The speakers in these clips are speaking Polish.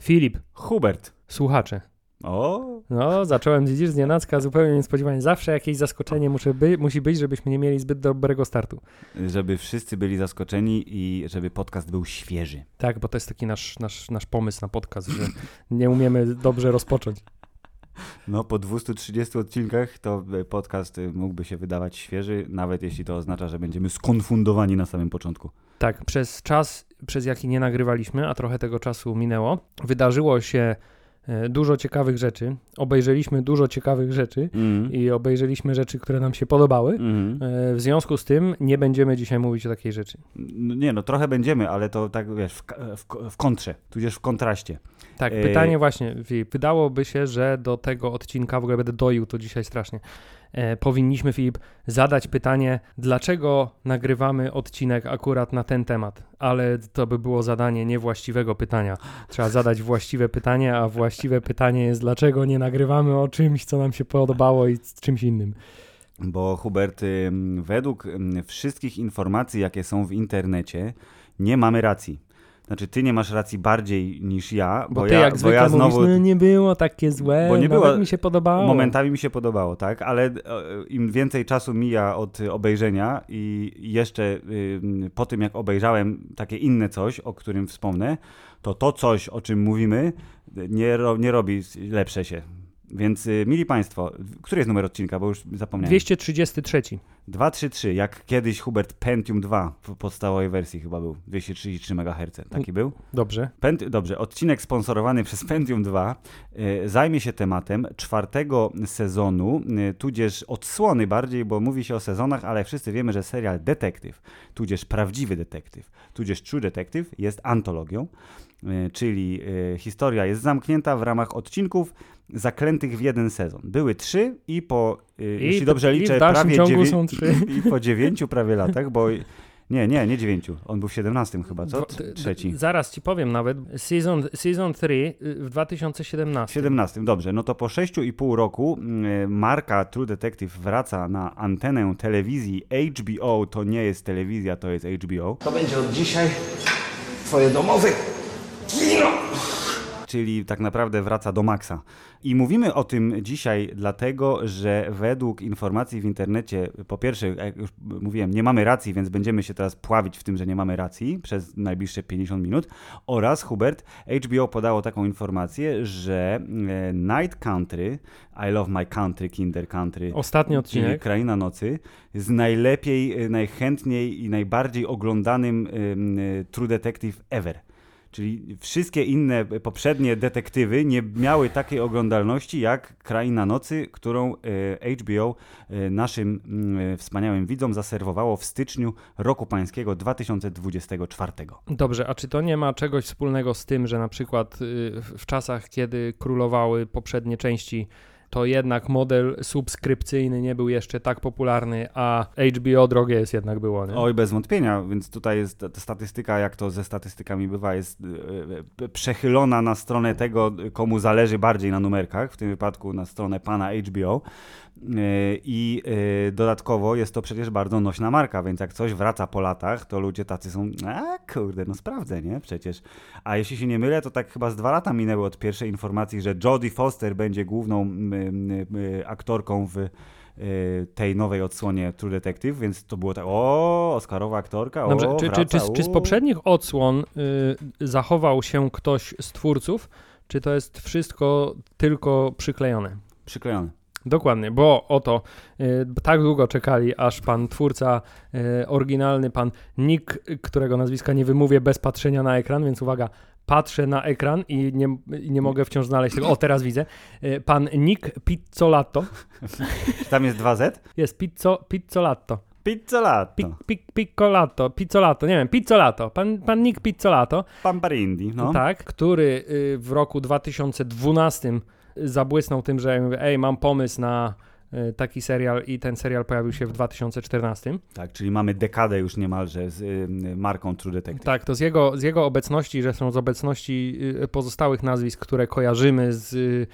Filip, Hubert. słuchacze. O, No, zacząłem widzisz z nienacka zupełnie niespodziewanie. Zawsze jakieś zaskoczenie muszę by, musi być, żebyśmy nie mieli zbyt dobrego startu. żeby wszyscy byli zaskoczeni i żeby podcast był świeży. Tak, bo to jest taki nasz, nasz, nasz pomysł na podcast, że nie umiemy dobrze rozpocząć. No, po 230 odcinkach to e, podcast e, mógłby się wydawać świeży, nawet jeśli to oznacza, że będziemy skonfundowani na samym początku. Tak, przez czas, przez jaki nie nagrywaliśmy, a trochę tego czasu minęło, wydarzyło się e, dużo ciekawych rzeczy. Obejrzeliśmy dużo ciekawych rzeczy Mm. i obejrzeliśmy rzeczy, które nam się podobały. E, W związku z tym nie będziemy dzisiaj mówić o takiej rzeczy. No, nie, no trochę będziemy, ale to tak wiesz, w, w, w kontrze, tudzież w kontraście. Tak, E, pytanie właśnie, Filip, wydałoby się, że do tego odcinka, w ogóle będę doił to dzisiaj strasznie, e, powinniśmy, Filip, zadać pytanie, dlaczego nagrywamy odcinek akurat na ten temat, ale to by było zadanie niewłaściwego pytania. Trzeba zadać właściwe pytanie, a właściwe pytanie jest, dlaczego nie nagrywamy o czymś, co nam się podobało i z czymś innym. Bo Hubert, według wszystkich informacji, jakie są w internecie, nie mamy racji. Znaczy, ty nie masz racji bardziej niż ja, Bo, bo, ty ja, jak bo zwykle ja mówisz, znowu no nie było takie złe, Bo nie było- mi się podobało. momentami mi się podobało, tak? Ale e, im więcej czasu mija od y, obejrzenia i jeszcze po tym, jak obejrzałem takie inne coś, o którym wspomnę, to to coś, o czym mówimy, nie, ro, nie robi lepsze się. Więc, y, mili Państwo, który jest numer odcinka, bo już zapomniałem. 233. 233, jak kiedyś Hubert Pentium 2 w podstawowej wersji chyba był, 233 MHz, taki był. Dobrze. Pent, dobrze, odcinek sponsorowany przez Pentium 2 y, zajmie się tematem czwartego sezonu, y, tudzież odsłony bardziej, bo mówi się o sezonach, ale wszyscy wiemy, że serial Detektyw, tudzież Prawdziwy Detektyw, tudzież True Detective jest antologią, y, czyli historia jest zamknięta w ramach odcinków zaklętych w jeden sezon. Były trzy i po, I jeśli dobrze i w liczę, prawie dziewię- są trzy. I, i po dziewięciu prawie latach, bo nie, nie, nie dziewięciu, on był w 17 chyba, co? Trzeci. Zaraz ci powiem nawet. Season, season 3 w 2017. 17, dobrze. No to po 6,5 roku mm, marka True Detective wraca na antenę telewizji HBO. To nie jest telewizja, to jest HBO. To będzie od dzisiaj twoje domowe. Czyli tak naprawdę wraca do maksa. I mówimy o tym dzisiaj dlatego, że według informacji w internecie, po pierwsze, jak już mówiłem, nie mamy racji, więc będziemy się teraz pławić w tym, że nie mamy racji przez najbliższe 50 minut. Oraz, Hubert, HBO podało taką informację, że e, Night Country, I Love My Country, Kinder Country, Ostatni czyli odcinek. Kraina Nocy, jest najlepiej, e, najchętniej i najbardziej oglądanym e, True Detective ever. Czyli wszystkie inne poprzednie detektywy nie miały takiej oglądalności jak Kraina Nocy, którą e, HBO e, naszym mm, wspaniałym widzom zaserwowało w styczniu roku pańskiego 2024. Dobrze, a czy to nie ma czegoś wspólnego z tym, że na przykład y, w czasach, kiedy królowały poprzednie części, to jednak model subskrypcyjny nie był jeszcze tak popularny, a HBO drogie jest jednak było, nie? Oj, bez wątpienia, więc tutaj jest ta ta statystyka, jak to ze statystykami bywa, jest e, e, przechylona na stronę tego, komu zależy bardziej na numerkach, w tym wypadku na stronę pana HBO. E, I e, dodatkowo jest to przecież bardzo nośna marka, więc jak coś wraca po latach, to ludzie tacy są, a kurde, no sprawdzę, nie? Przecież. A jeśli się nie mylę, to tak chyba z dwa lata minęły od pierwszej informacji, że Jodie Foster będzie główną aktorką w e, tej nowej odsłonie True Detective, więc to było tak, o, Oscarowa aktorka, Dobrze, o, czy, czy, wraca, czy, czy z u. poprzednich odsłon y, zachował się ktoś z twórców, czy to jest wszystko tylko przyklejone? Przyklejony. Dokładnie, bo oto y, tak długo czekali, aż pan twórca y, oryginalny, pan Nick, którego nazwiska nie wymówię bez patrzenia na ekran, więc uwaga, patrzę na ekran i nie, i nie mogę wciąż znaleźć tego. O, teraz widzę. Y, pan Nick Pizzolato. Czy tam jest 2Z? Jest Pizzo, Pizzolato. Pizzolato. Pic, pic, piccolato, pizzolato, nie wiem, pizzolato. Pan, pan Nick Pizzolato. Pamparindi, no. Tak, który y, w roku 2012 zabłysnął tym, że mówię, ej, mam pomysł na e, taki serial i ten serial pojawił się w 2014. Tak, czyli mamy dekadę już niemalże z y, marką True Detective. Tak, to z jego, z jego obecności, zresztą z obecności y, pozostałych nazwisk, które kojarzymy z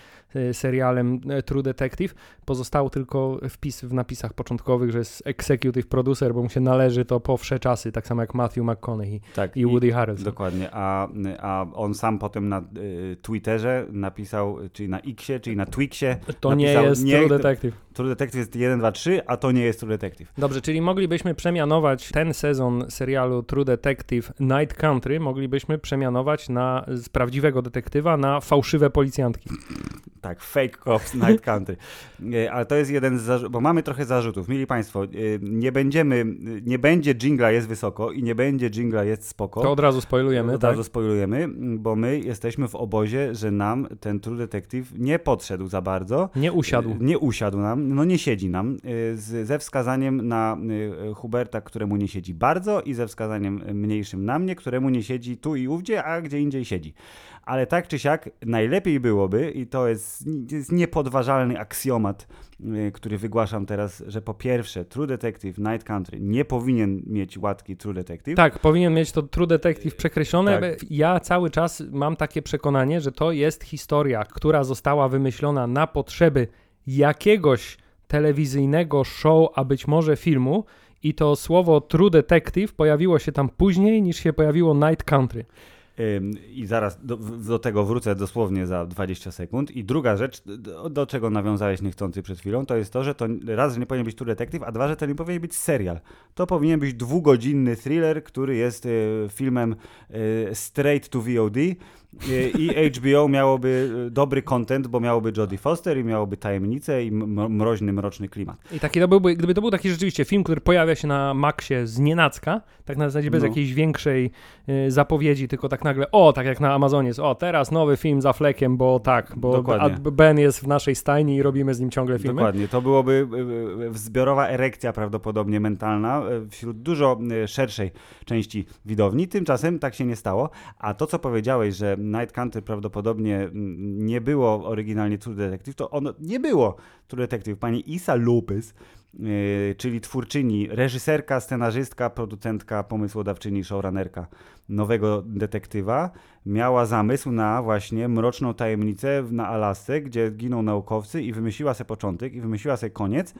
serialem e, True Detective, pozostał tylko wpis w napisach początkowych, że jest executive producer, bo mu się należy to po wsze czasy, tak samo jak Matthew McConaughey Tak, i Woody Harrelson. Dokładnie, a, a on sam potem na y, Twitterze napisał, czyli na Xie, czyli na Twixie, To nie napisał, jest nie, True Detective. True Detective jest 1, 2, 3, a to nie jest True Detective. Dobrze, czyli moglibyśmy przemianować ten sezon serialu True Detective Night Country, moglibyśmy przemianować na, z prawdziwego detektywa na fałszywe policjantki. Tak, fake cops Night Country. E, Ale to jest jeden z zarzutów, bo mamy trochę zarzutów. Mili Państwo, e, nie będziemy, nie będzie jingla jest wysoko i nie będzie jingla jest spoko. To od razu spoilujemy, Od tak? razu spoilujemy, bo my jesteśmy w obozie, że nam ten True Detective nie podszedł za bardzo. Nie usiadł. Nie usiadł nam, no nie siedzi nam, ze wskazaniem na Huberta, któremu nie siedzi bardzo i ze wskazaniem mniejszym na mnie, któremu nie siedzi tu i ówdzie, a gdzie indziej siedzi. Ale tak czy siak najlepiej byłoby, i to jest, jest niepodważalny aksjomat, y, który wygłaszam teraz, że po pierwsze True Detective Night Country nie powinien mieć łatki True Detective. Tak, powinien mieć to True Detective przekreślone. Tak. Ja cały czas mam takie przekonanie, że to jest historia, która została wymyślona na potrzeby jakiegoś telewizyjnego show, a być może filmu. I to słowo True Detective pojawiło się tam później niż się pojawiło Night Country. I zaraz do, do tego wrócę dosłownie za 20 sekund. I druga rzecz, do, do czego nawiązałeś niechcący przed chwilą, to jest to, że to raz, że nie powinien być True Detective, a dwa, że to nie powinien być serial. To powinien być dwugodzinny thriller, który jest y, filmem y, straight to VOD. I HBO miałoby y, dobry content, bo miałoby Jodie Foster i miałoby tajemnicę i mroźny, mroczny klimat. I taki to byłby, gdyby to był taki rzeczywiście film, który pojawia się na Maxie z nienacka, tak na zasadzie bez No. jakiejś większej y, zapowiedzi, tylko tak nagle, o, tak jak na Amazonie jest, o, teraz nowy film za flekiem, bo tak, bo Dokładnie. Ben jest w naszej stajni i robimy z nim ciągle filmy. Dokładnie, to byłoby y, zbiorowa erekcja prawdopodobnie mentalna wśród dużo szerszej części widowni. Tymczasem tak się nie stało. A to, co powiedziałeś, że Night Country prawdopodobnie nie było oryginalnie True Detective, to ono nie było True Detective. Pani Isa Lopez, y, czyli twórczyni, reżyserka, scenarzystka, producentka, pomysłodawczyni, showrunnerka nowego detektywa, miała zamysł na właśnie mroczną tajemnicę na Alasce, gdzie giną naukowcy i wymyśliła sobie początek i wymyśliła sobie koniec,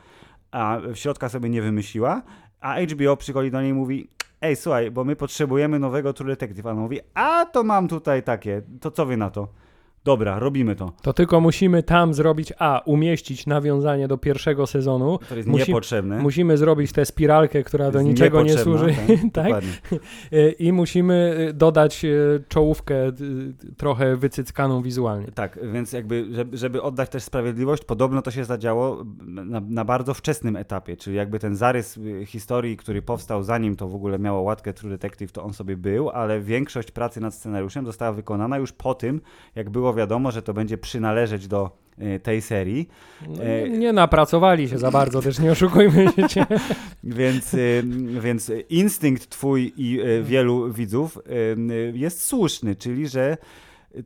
a środka sobie nie wymyśliła, a HBO przychodzi do niej i mówi ej, słuchaj, bo my potrzebujemy nowego True Detective. A ona mówi, a to mam tutaj takie, to co wy na to? Dobra, robimy to. To tylko musimy tam zrobić, a, umieścić nawiązanie do pierwszego sezonu, To jest Musi- niepotrzebne. musimy zrobić tę spiralkę, która do niczego nie służy, tak? Y, I musimy y, dodać y, czołówkę trochę wycyckaną wizualnie. Tak, więc jakby, żeby, żeby oddać też sprawiedliwość, podobno to się zadziało na, na bardzo wczesnym etapie, czyli jakby ten zarys historii, który powstał zanim to w ogóle miało łatkę True Detective, to on sobie był, ale większość pracy nad scenariuszem została wykonana już po tym, jak było wiadomo, że to będzie przynależeć do y, tej serii, No, E, nie, nie napracowali się za bardzo, też nie oszukujmy się. więc, y, więc instynkt twój i wielu widzów jest słuszny, czyli że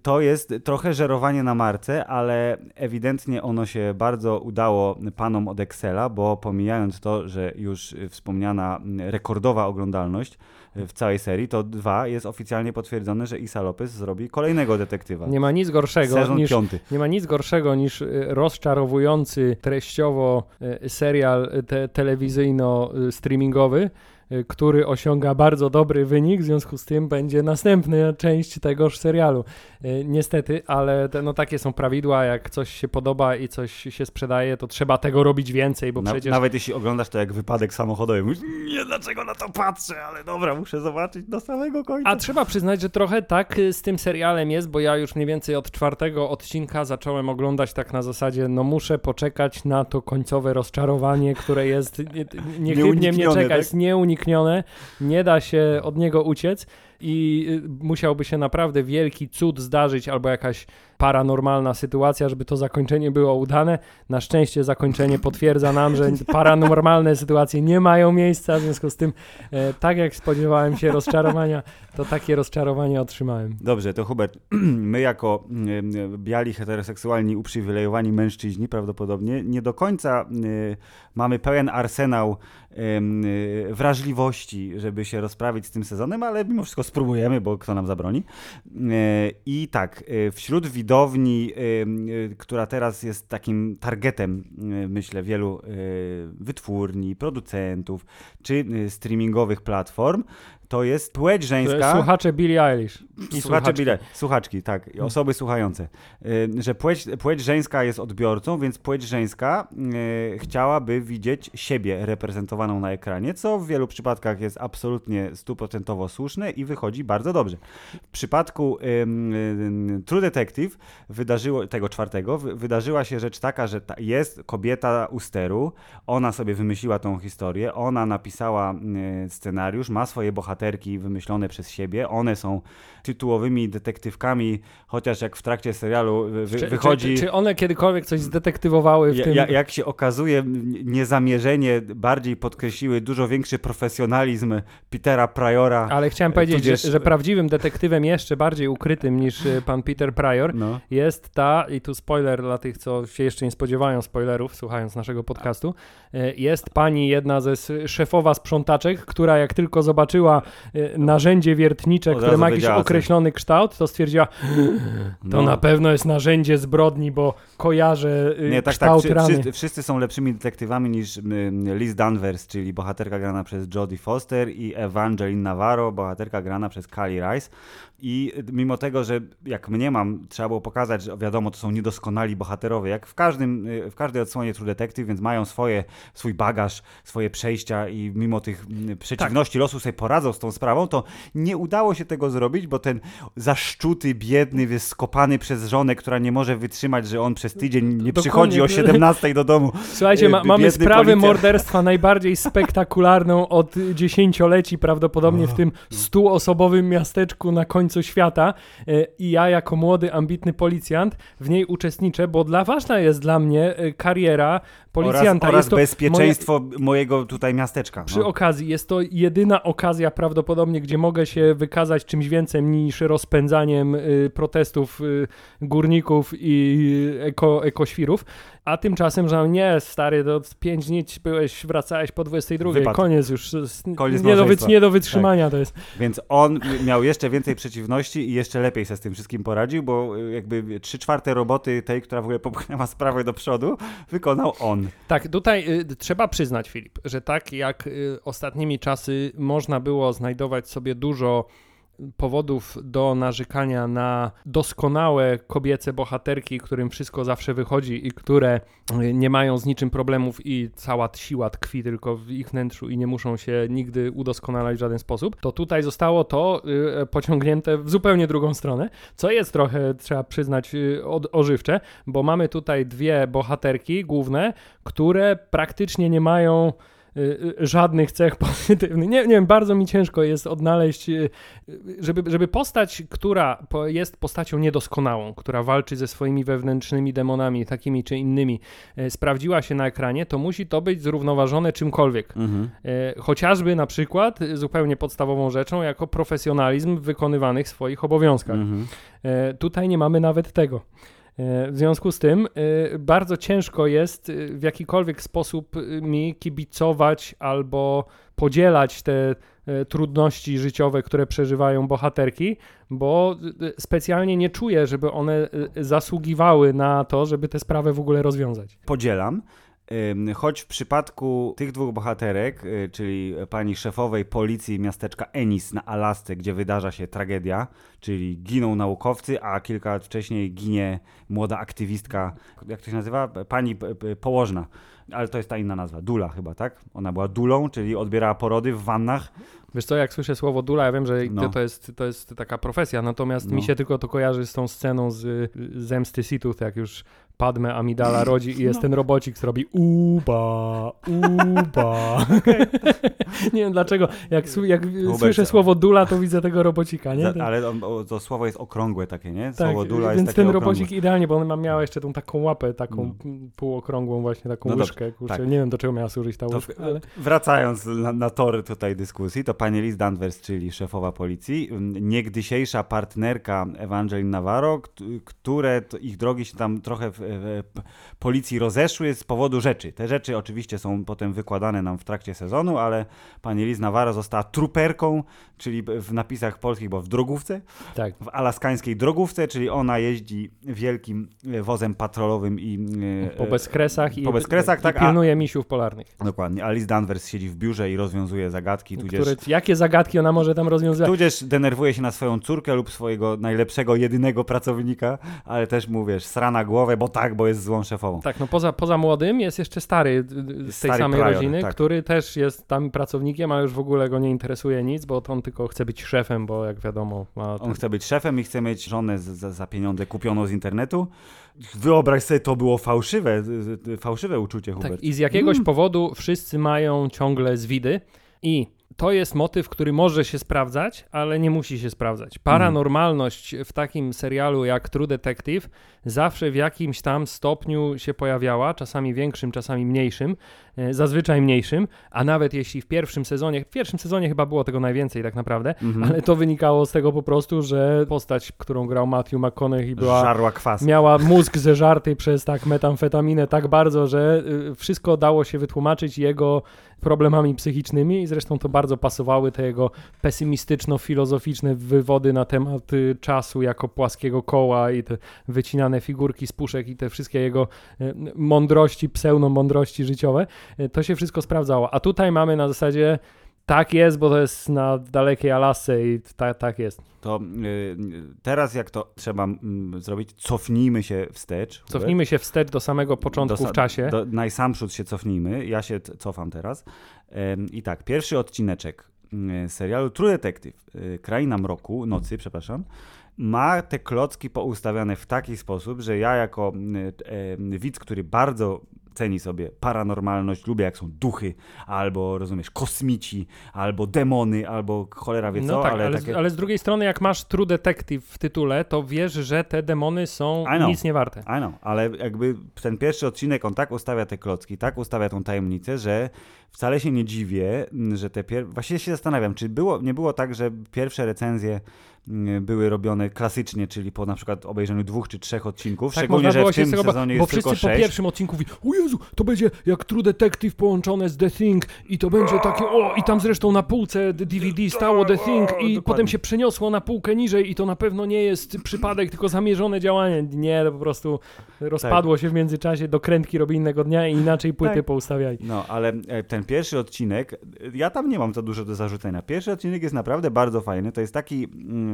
to jest trochę żerowanie na marce, ale ewidentnie ono się bardzo udało panom od Excela, bo pomijając to, że już wspomniana rekordowa oglądalność w całej serii, to dwa, jest oficjalnie potwierdzone, że Isa Lopez zrobi kolejnego detektywa. Nie ma nic gorszego Sezon niż piąty. Nie ma nic gorszego niż y, rozczarowujący treściowo y, serial y, te, telewizyjno-streamingowy, który osiąga bardzo dobry wynik, w związku z tym będzie następna część tegoż serialu. Y, Niestety, ale te, no, takie są prawidła, jak coś się podoba i coś się sprzedaje, to trzeba tego robić więcej, bo Na, przecież... Nawet jeśli oglądasz to jak wypadek samochodowy, mówisz, nie, dlaczego na to patrzę, ale dobra, muszę zobaczyć do samego końca. A trzeba przyznać, że trochę tak y, z tym serialem jest, bo ja już mniej więcej od czwartego odcinka zacząłem oglądać tak na zasadzie, no muszę poczekać na to końcowe rozczarowanie, które jest nie- niechybnie mnie Nieuniknione, czeka, tak? jest nieuniknione, nie da się od niego uciec. i y, musiałby się naprawdę wielki cud zdarzyć albo jakaś paranormalna sytuacja, żeby to zakończenie było udane. Na szczęście zakończenie potwierdza nam, że paranormalne sytuacje nie mają miejsca, w związku z tym, e, tak jak spodziewałem się rozczarowania, to takie rozczarowanie otrzymałem. Dobrze, to Hubert, my jako y, biali, heteroseksualni, uprzywilejowani mężczyźni prawdopodobnie nie do końca y, mamy pełen arsenał y, wrażliwości, żeby się rozprawić z tym sezonem, ale mimo wszystko spróbujemy, bo kto nam zabroni. I tak, wśród widowni, która teraz jest takim targetem, myślę, wielu wytwórni, producentów czy streamingowych platform, to jest płeć żeńska. Słuchacze Billie Eilish. I słuchacze Billie, słuchaczki, tak, osoby słuchające. Y, że płeć, płeć żeńska jest odbiorcą, więc płeć żeńska y, chciałaby widzieć siebie reprezentowaną na ekranie, co w wielu przypadkach jest absolutnie stuprocentowo słuszne i wychodzi bardzo dobrze. W przypadku True Detective wydarzyło, tego czwartego, wydarzyła się rzecz taka, że ta, jest kobieta u steru, ona sobie wymyśliła tą historię, ona napisała y, scenariusz, ma swoje bohatery, bohaterki wymyślone przez siebie. One są tytułowymi detektywkami, chociaż jak w trakcie serialu wy, czy, wychodzi... Czy, czy, one kiedykolwiek coś zdetektywowały w ja, tym? Jak się okazuje, niezamierzenie bardziej podkreśliły dużo większy profesjonalizm Petera Priora. Ale chciałem powiedzieć, tudzież... że, że, prawdziwym detektywem jeszcze bardziej ukrytym niż e, pan Peter Prior no. jest ta, i tu spoiler dla tych, co się jeszcze nie spodziewają spoilerów, słuchając naszego podcastu, e, jest pani jedna ze szefowa sprzątaczek, która jak tylko zobaczyła narzędzie wiertnicze, które ma jakiś określony kształt, to stwierdziła, to no. na pewno jest narzędzie zbrodni, bo kojarzę y, Nie, tak, tak kształt tak, rany. Wszyscy, wszyscy, są lepszymi detektywami niż Liz Danvers, czyli bohaterka grana przez Jodie Foster i Evangeline Navarro, bohaterka grana przez Kali Rice. I mimo tego, że jak mnie mam, trzeba było pokazać, że wiadomo, to są niedoskonali bohaterowie, jak w, każdym, y, w każdej odsłonie True Detective, więc mają swoje, swój bagaż, swoje przejścia i mimo tych przeciwności tak. losu sobie poradzą z tą sprawą, to nie udało się tego zrobić, bo ten zaszczuty, biedny, jest skopany przez żonę, która nie może wytrzymać, że on przez tydzień nie Dokładnie. przychodzi o 17 do domu. Słuchajcie, ma, mamy sprawę policja. morderstwa najbardziej spektakularną od dziesięcioleci prawdopodobnie w tym stuosobowym miasteczku na końcu końcu świata e, i ja jako młody, ambitny policjant w niej uczestniczę, bo dla ważna jest dla mnie e, kariera policjanta. Oraz, oraz bezpieczeństwo moje... mojego tutaj miasteczka. No. Przy okazji, jest to jedyna okazja prawdopodobnie, gdzie mogę się wykazać czymś więcej niż rozpędzaniem y, protestów y, górników i eko, ekoświrów. A tymczasem, że nie, stary, do 5 dni byłeś, wracałeś po 22, Wypad. koniec już, Koniec nie, do, nie do wytrzymania tak. to jest. Więc on miał jeszcze więcej przeciwności i jeszcze lepiej się z tym wszystkim poradził, bo y, jakby 3 czwarte roboty tej, która w ogóle popchnęła sprawę do przodu, wykonał on. Tak, tutaj y, trzeba przyznać, Filip, że tak jak y, ostatnimi czasy można było znajdować sobie dużo powodów do narzekania na doskonałe kobiece bohaterki, którym wszystko zawsze wychodzi i które nie mają z niczym problemów i cała siła tkwi tylko w ich wnętrzu i nie muszą się nigdy udoskonalać w żaden sposób, to tutaj zostało to y, pociągnięte w zupełnie drugą stronę, co jest trochę, trzeba przyznać, y, ożywcze, bo mamy tutaj dwie bohaterki główne, które praktycznie nie mają żadnych cech pozytywnych. Nie, nie wiem, bardzo mi ciężko jest odnaleźć, y, żeby, żeby postać, która jest postacią niedoskonałą, która walczy ze swoimi wewnętrznymi demonami, takimi czy innymi, sprawdziła się na ekranie, to musi to być zrównoważone czymkolwiek. Mhm. Chociażby na przykład zupełnie podstawową rzeczą, jako profesjonalizm w wykonywanych swoich obowiązkach. Mhm. Tutaj nie mamy nawet tego. E, w związku z tym e, bardzo ciężko jest e, w jakikolwiek sposób mi kibicować albo podzielać te trudności życiowe, które przeżywają bohaterki, bo specjalnie nie czuję, żeby one zasługiwały na to, żeby tę sprawę w ogóle rozwiązać. Podzielam. Choć w przypadku tych dwóch bohaterek, y, czyli pani szefowej policji miasteczka Ennis na Alasce, gdzie wydarza się tragedia, czyli giną naukowcy, a kilka lat wcześniej ginie młoda aktywistka, jak to się nazywa? Pani położna, ale to jest ta inna nazwa, Dula chyba, tak? Ona była Dulą, czyli odbierała porody w wannach Wiesz co, jak słyszę słowo dula, ja wiem, że no. to, jest, to jest taka profesja, natomiast no. mi się tylko to kojarzy z tą sceną z Zemsty Sithów, jak już Padme Amidala rodzi i jest ten robocik, który robi uba, uba. nie wiem dlaczego, jak, jak słyszę słowo dula, to widzę tego robocika, nie? Za, ale on, to słowo jest okrągłe takie, nie? tak, Słowo dula więc jest takie ten okrągłe. robocik idealnie, bo on ma, miała jeszcze tą taką łapę, taką No. półokrągłą właśnie, taką No łyżkę. kurczę, tak. Nie wiem, do czego miała służyć ta To łyżka, ale... Wracając na, na tory tutaj dyskusji, to pani Liz Danvers, czyli szefowa policji, niegdysiejsza partnerka Evangeline Navarro, kt- które to ich drogi się tam trochę w, policji rozeszły z powodu rzeczy. Te rzeczy oczywiście są potem wykładane nam w trakcie sezonu, ale pani Liz Navarro została truperką, czyli w napisach polskich, bo w drogówce, Tak. w alaskańskiej drogówce, czyli ona jeździ wielkim e, wozem patrolowym i... e, Po bezkresach i, po bezkresach, i tak, a- pilnuje misiów polarnych. Dokładnie. Alice Danvers siedzi w biurze i rozwiązuje zagadki, tudzież, Które, jakie zagadki ona może tam rozwiązywać? tudzież denerwuje się na swoją córkę lub swojego najlepszego, jedynego pracownika, ale też mu, wiesz, srana głowę, bo tak, bo jest złą szefową. Tak, no poza, poza młodym jest jeszcze stary y, y, z tej Stary samej prior, rodziny, tak. który też jest tam pracownikiem, a już w ogóle go nie interesuje nic, bo on tylko chce być szefem, bo jak wiadomo ma... On chce być szefem i chce mieć żonę z- za, za pieniądze kupioną z internetu. Wyobraź sobie, to było fałszywe, fałszywe uczucie, Hubert. Tak, i z jakiegoś powodu wszyscy mają ciągle zwidy i to jest motyw, który może się sprawdzać, ale nie musi się sprawdzać. Paranormalność w takim serialu jak True Detective zawsze w jakimś tam stopniu się pojawiała, czasami większym, czasami mniejszym, zazwyczaj mniejszym, a nawet jeśli w pierwszym sezonie, w pierwszym sezonie chyba było tego najwięcej tak naprawdę, Mhm. ale to wynikało z tego po prostu, że postać, którą grał Matthew McConaughey była Żarła kwas. miała mózg zeżarty przez tak metamfetaminę tak bardzo, że y, wszystko dało się wytłumaczyć jego problemami psychicznymi i zresztą to bardzo pasowały te jego pesymistyczno-filozoficzne wywody na temat y, czasu jako płaskiego koła i te wycinane figurki z puszek i te wszystkie jego y, mądrości, pseudo-mądrości życiowe. Y, To się wszystko sprawdzało. A tutaj mamy na zasadzie tak jest, bo to jest na dalekiej Alasce i ta, tak jest. To y, teraz jak to trzeba mm, zrobić, cofnijmy się wstecz. Cofnijmy się wstecz do samego początku Do w czasie. Do, najsamprzód się cofnijmy. Ja się cofam teraz. I tak, pierwszy odcineczek serialu True Detective, y, Kraina Mroku, Nocy, przepraszam, ma te klocki poustawiane w taki sposób, że ja jako widz, który bardzo ceni sobie paranormalność, lubię jak są duchy, albo rozumiesz, kosmici, albo demony, albo cholera wie co, no tak, ale, ale, takie... z, ale z drugiej strony, jak masz True Detective w tytule, to wiesz, że te demony są know. nic nie warte. I know, ale jakby ten pierwszy odcinek, on tak ustawia te klocki, tak ustawia tą tajemnicę, że wcale się nie dziwię, że te pier... Właściwie się zastanawiam, czy było, nie było tak, że pierwsze recenzje były robione klasycznie, czyli po na przykład obejrzeniu dwóch czy trzech odcinków, Tak, szczególnie, że w tym sezonie bo jest wszyscy tylko po pierwszym odcinku mówią, o Jezu, to będzie jak True Detective połączone z The Thing i to będzie takie, o i tam zresztą na półce DVD stało The Thing i dokładnie. potem się przeniosło na półkę niżej i to na pewno nie jest przypadek, tylko zamierzone działanie. Nie, to po prostu rozpadło się w międzyczasie, dokrętki robi innego dnia i inaczej płyty Tak. poustawiali. No, ale e, ten pierwszy odcinek, ja tam nie mam za dużo do zarzucenia. Pierwszy odcinek jest naprawdę bardzo fajny. To jest taki mm,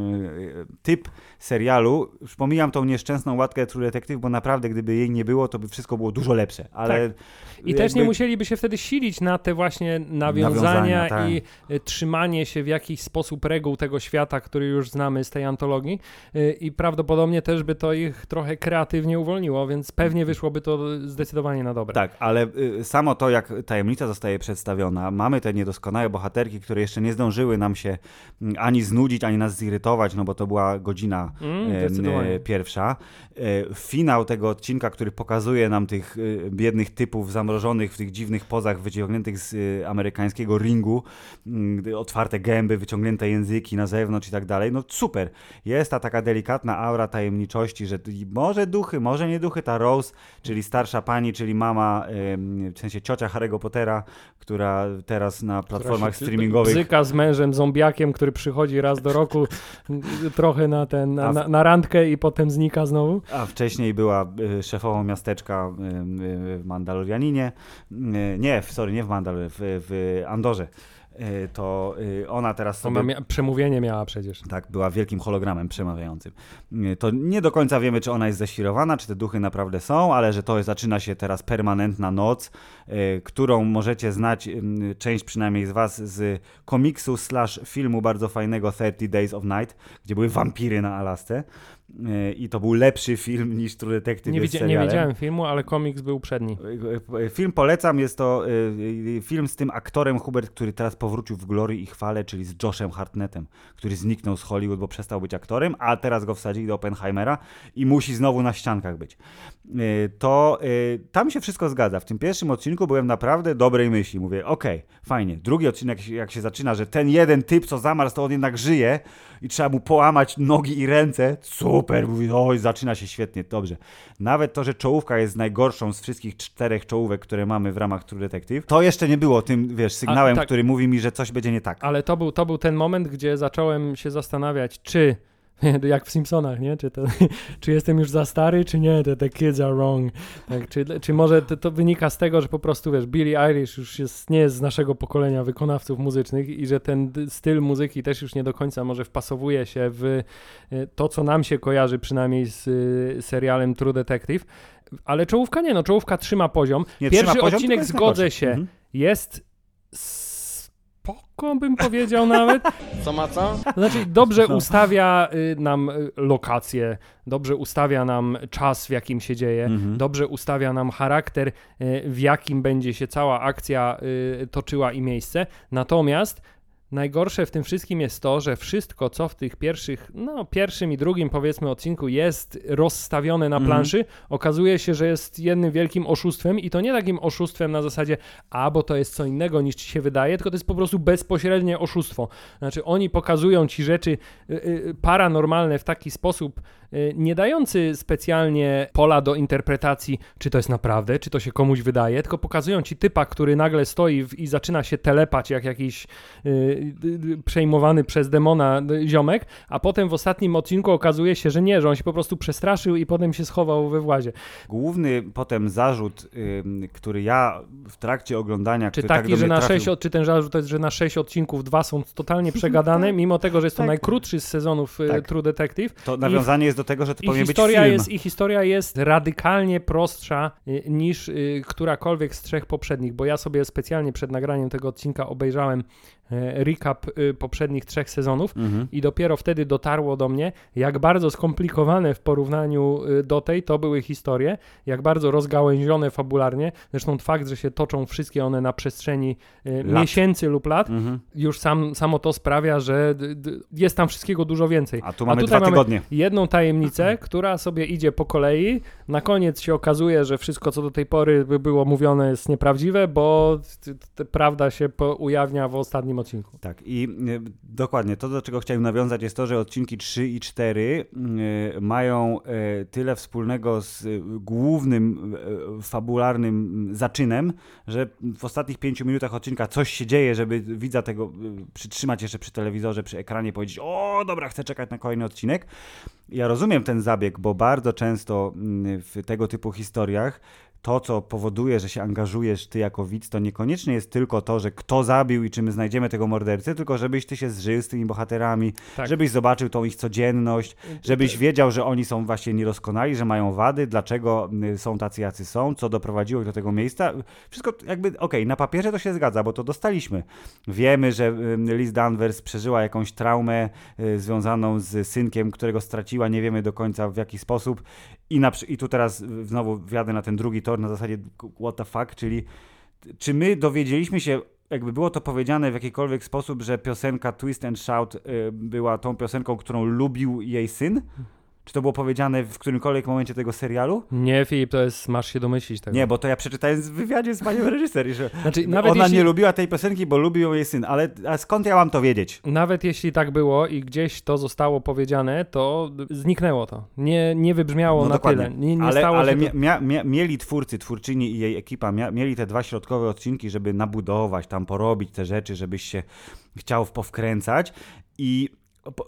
typ serialu. Już pomijam tą nieszczęsną łatkę True Detective, bo naprawdę gdyby jej nie było, to by wszystko było dużo lepsze. Ale Tak. I też nie jakby- musieliby się wtedy silić na te właśnie nawiązania, Nawiązania, tak. i y, trzymanie się w jakiś sposób reguł tego świata, który już znamy z tej antologii. Y, I prawdopodobnie też by to ich trochę kreatywnie uwolniło, więc pewnie wyszłoby to zdecydowanie na dobre. Tak, ale y, samo to, jak tajemnica zostaje przedstawiona, mamy te niedoskonałe bohaterki, które jeszcze nie zdążyły nam się mm, ani znudzić, ani nas zirytować, no bo to była godzina Mm, e, pierwsza. E, Finał tego odcinka, który pokazuje nam tych e, biednych typów zamrożonych w tych dziwnych pozach, wyciągniętych z e, amerykańskiego ringu, mm, otwarte gęby, wyciągnięte języki na zewnątrz i tak dalej. No super. Jest ta taka delikatna aura tajemniczości, że może duchy, może nie duchy. Ta Rose, czyli starsza pani, czyli mama, w sensie ciocia Harry'ego Pottera, która teraz na platformach streamingowych Bzyka z mężem zombiakiem, który przychodzi raz do roku trochę na, ten, na, na, na randkę i potem znika znowu. A wcześniej była y, szefową miasteczka y, y, w Mandalorianinie. Nie, w- sorry, nie w Mandal, w, w Andorze. Y, To y, ona teraz Ona sobie... mia- przemówienie miała przecież. Tak, była wielkim hologramem przemawiającym. Y, To nie do końca wiemy, czy ona jest ześwirowana, czy te duchy naprawdę są, ale że to zaczyna się teraz permanentna noc, którą możecie znać, część przynajmniej z was, z komiksu slash filmu bardzo fajnego 30 Days of Night, gdzie były wampiry na Alasce. I to był lepszy film niż True Detective Nie, jest widzia, nie widziałem filmu, ale komiks był przedni. Film polecam, jest to y, film z tym aktorem Hubert, który teraz powrócił w glorii i chwale, czyli z Joshem Hartnettem, który zniknął z Hollywood, bo przestał być aktorem, a teraz go wsadzili do Oppenheimera i musi znowu na ściankach być. Y, To y, tam się wszystko zgadza. W tym pierwszym odcinku byłem naprawdę dobrej myśli. Mówię, okej, fajnie. Drugi odcinek, jak się- zaczyna, że ten jeden typ, co zamarł, to on jednak żyje i trzeba mu połamać nogi i ręce. Super, mówi, oj, zaczyna się świetnie, dobrze. Nawet to, że czołówka jest najgorszą z wszystkich czterech czołówek, które mamy w ramach True Detective, to jeszcze nie było tym, wiesz, sygnałem, tak. który mówi mi, że coś będzie nie tak. Ale to był, to był ten moment, gdzie zacząłem się zastanawiać, czy jak w Simpsonach, nie? Czy, to, czy jestem już za stary, czy nie? The, the kids are wrong. Tak, czy, czy może to, to wynika z tego, że po prostu, wiesz, Billie Eilish już jest, nie jest z naszego pokolenia wykonawców muzycznych i że ten styl muzyki też już nie do końca może wpasowuje się w y, to, co nam się kojarzy przynajmniej z y, serialem True Detective. Ale czołówka nie, no czołówka trzyma poziom. Nie, Pierwszy trzyma poziom, odcinek, zgodzę się, Mhm. jest spoko, bym powiedział nawet. Co ma co? Znaczy, dobrze ustawia y, nam y, lokacje, dobrze ustawia nam czas, w jakim się dzieje, Mhm. dobrze ustawia nam charakter, y, w jakim będzie się cała akcja y, toczyła i miejsce. Natomiast najgorsze w tym wszystkim jest to, że wszystko, co w tych pierwszych, no pierwszym i drugim powiedzmy odcinku jest rozstawione na Mhm. planszy, okazuje się, że jest jednym wielkim oszustwem i to nie takim oszustwem na zasadzie, a bo to jest co innego niż ci się wydaje, tylko to jest po prostu bezpośrednie oszustwo. Znaczy oni pokazują ci rzeczy y, y, paranormalne w taki sposób, nie dający specjalnie pola do interpretacji, czy to jest naprawdę, czy to się komuś wydaje, tylko pokazują ci typa, który nagle stoi w, i zaczyna się telepać jak jakiś y, y, y, przejmowany przez demona y, ziomek, a potem w ostatnim odcinku okazuje się, że nie, że on się po prostu przestraszył i potem się schował we włazie. Główny potem zarzut, ym, który ja w trakcie oglądania, Czy tak taki, do że na trafił, sześć, czy ten zarzut to jest, że na sześć odcinków dwa są totalnie przegadane, mimo tego, że jest to tak. najkrótszy z sezonów y, Tak. True Detective. to nawiązanie jest do tego, że to I powinien być historia, film. jest, I historia jest radykalnie prostsza y, niż y, którakolwiek z trzech poprzednich, bo ja sobie specjalnie przed nagraniem tego odcinka obejrzałem recap y, poprzednich trzech sezonów Mhm. i dopiero wtedy dotarło do mnie, jak bardzo skomplikowane w porównaniu y, do tej to były historie, jak bardzo rozgałęzione fabularnie. Zresztą fakt, że się toczą wszystkie one na przestrzeni y, Lat. miesięcy lub lat, Mhm. już sam, samo to sprawia, że jest tam wszystkiego dużo więcej. A tu mamy tutaj dwa tygodnie. jedną tajemnicę, która sobie idzie po kolei. Na koniec się okazuje, że wszystko, co do tej pory by było mówione, jest nieprawdziwe, bo prawda się ujawnia w ostatnim odcinku. Tak, i y, dokładnie to, do czego chciałem nawiązać, jest to, że odcinki 3 i 4 y, mają y, tyle wspólnego z głównym fabularnym zaczynem, że w ostatnich pięciu minutach odcinka coś się dzieje, żeby widza tego przytrzymać jeszcze przy telewizorze, przy ekranie, powiedzieć: O, dobra, chcę czekać na kolejny odcinek. Ja rozumiem ten zabieg, bo bardzo często mm, w tego typu historiach to, co powoduje, że się angażujesz ty jako widz, to niekoniecznie jest tylko to, że kto zabił i czy my znajdziemy tego mordercę, tylko żebyś ty się zżył z tymi bohaterami, Tak. żebyś zobaczył tą ich codzienność, żebyś wiedział, że oni są właśnie niedoskonali, że mają wady, dlaczego y, są tacy, jacy są, co doprowadziło ich do tego miejsca. Wszystko jakby, okej, na papierze to się zgadza, bo to dostaliśmy. Wiemy, że Liz Danvers przeżyła jakąś traumę y, związaną z synkiem, którego straciła, nie wiemy do końca w jaki sposób i, na, i tu teraz znowu wjadę na ten drugi tor na zasadzie what the fuck, czyli czy my dowiedzieliśmy się, jakby było to powiedziane w jakikolwiek sposób, że piosenka Twist and Shout y, była tą piosenką, którą lubił jej syn? Czy to było powiedziane w którymkolwiek momencie tego serialu? Nie, Filip, to jest, masz się domyślić tego. Nie, bo to ja przeczytałem w wywiadzie z panią reżyser, że Znaczy, nawet ona jeśli, nie lubiła tej piosenki, bo lubił jej syn, ale skąd ja mam to wiedzieć? nawet jeśli tak było i gdzieś to zostało powiedziane, to zniknęło to. Nie, nie wybrzmiało No na dokładnie. tyle. Nie, nie ale stało ale mia, mia, mia, mieli twórcy, twórczyni i jej ekipa, mieli te dwa środkowe odcinki, żeby nabudować, tam porobić te rzeczy, żebyś się chciał powkręcać i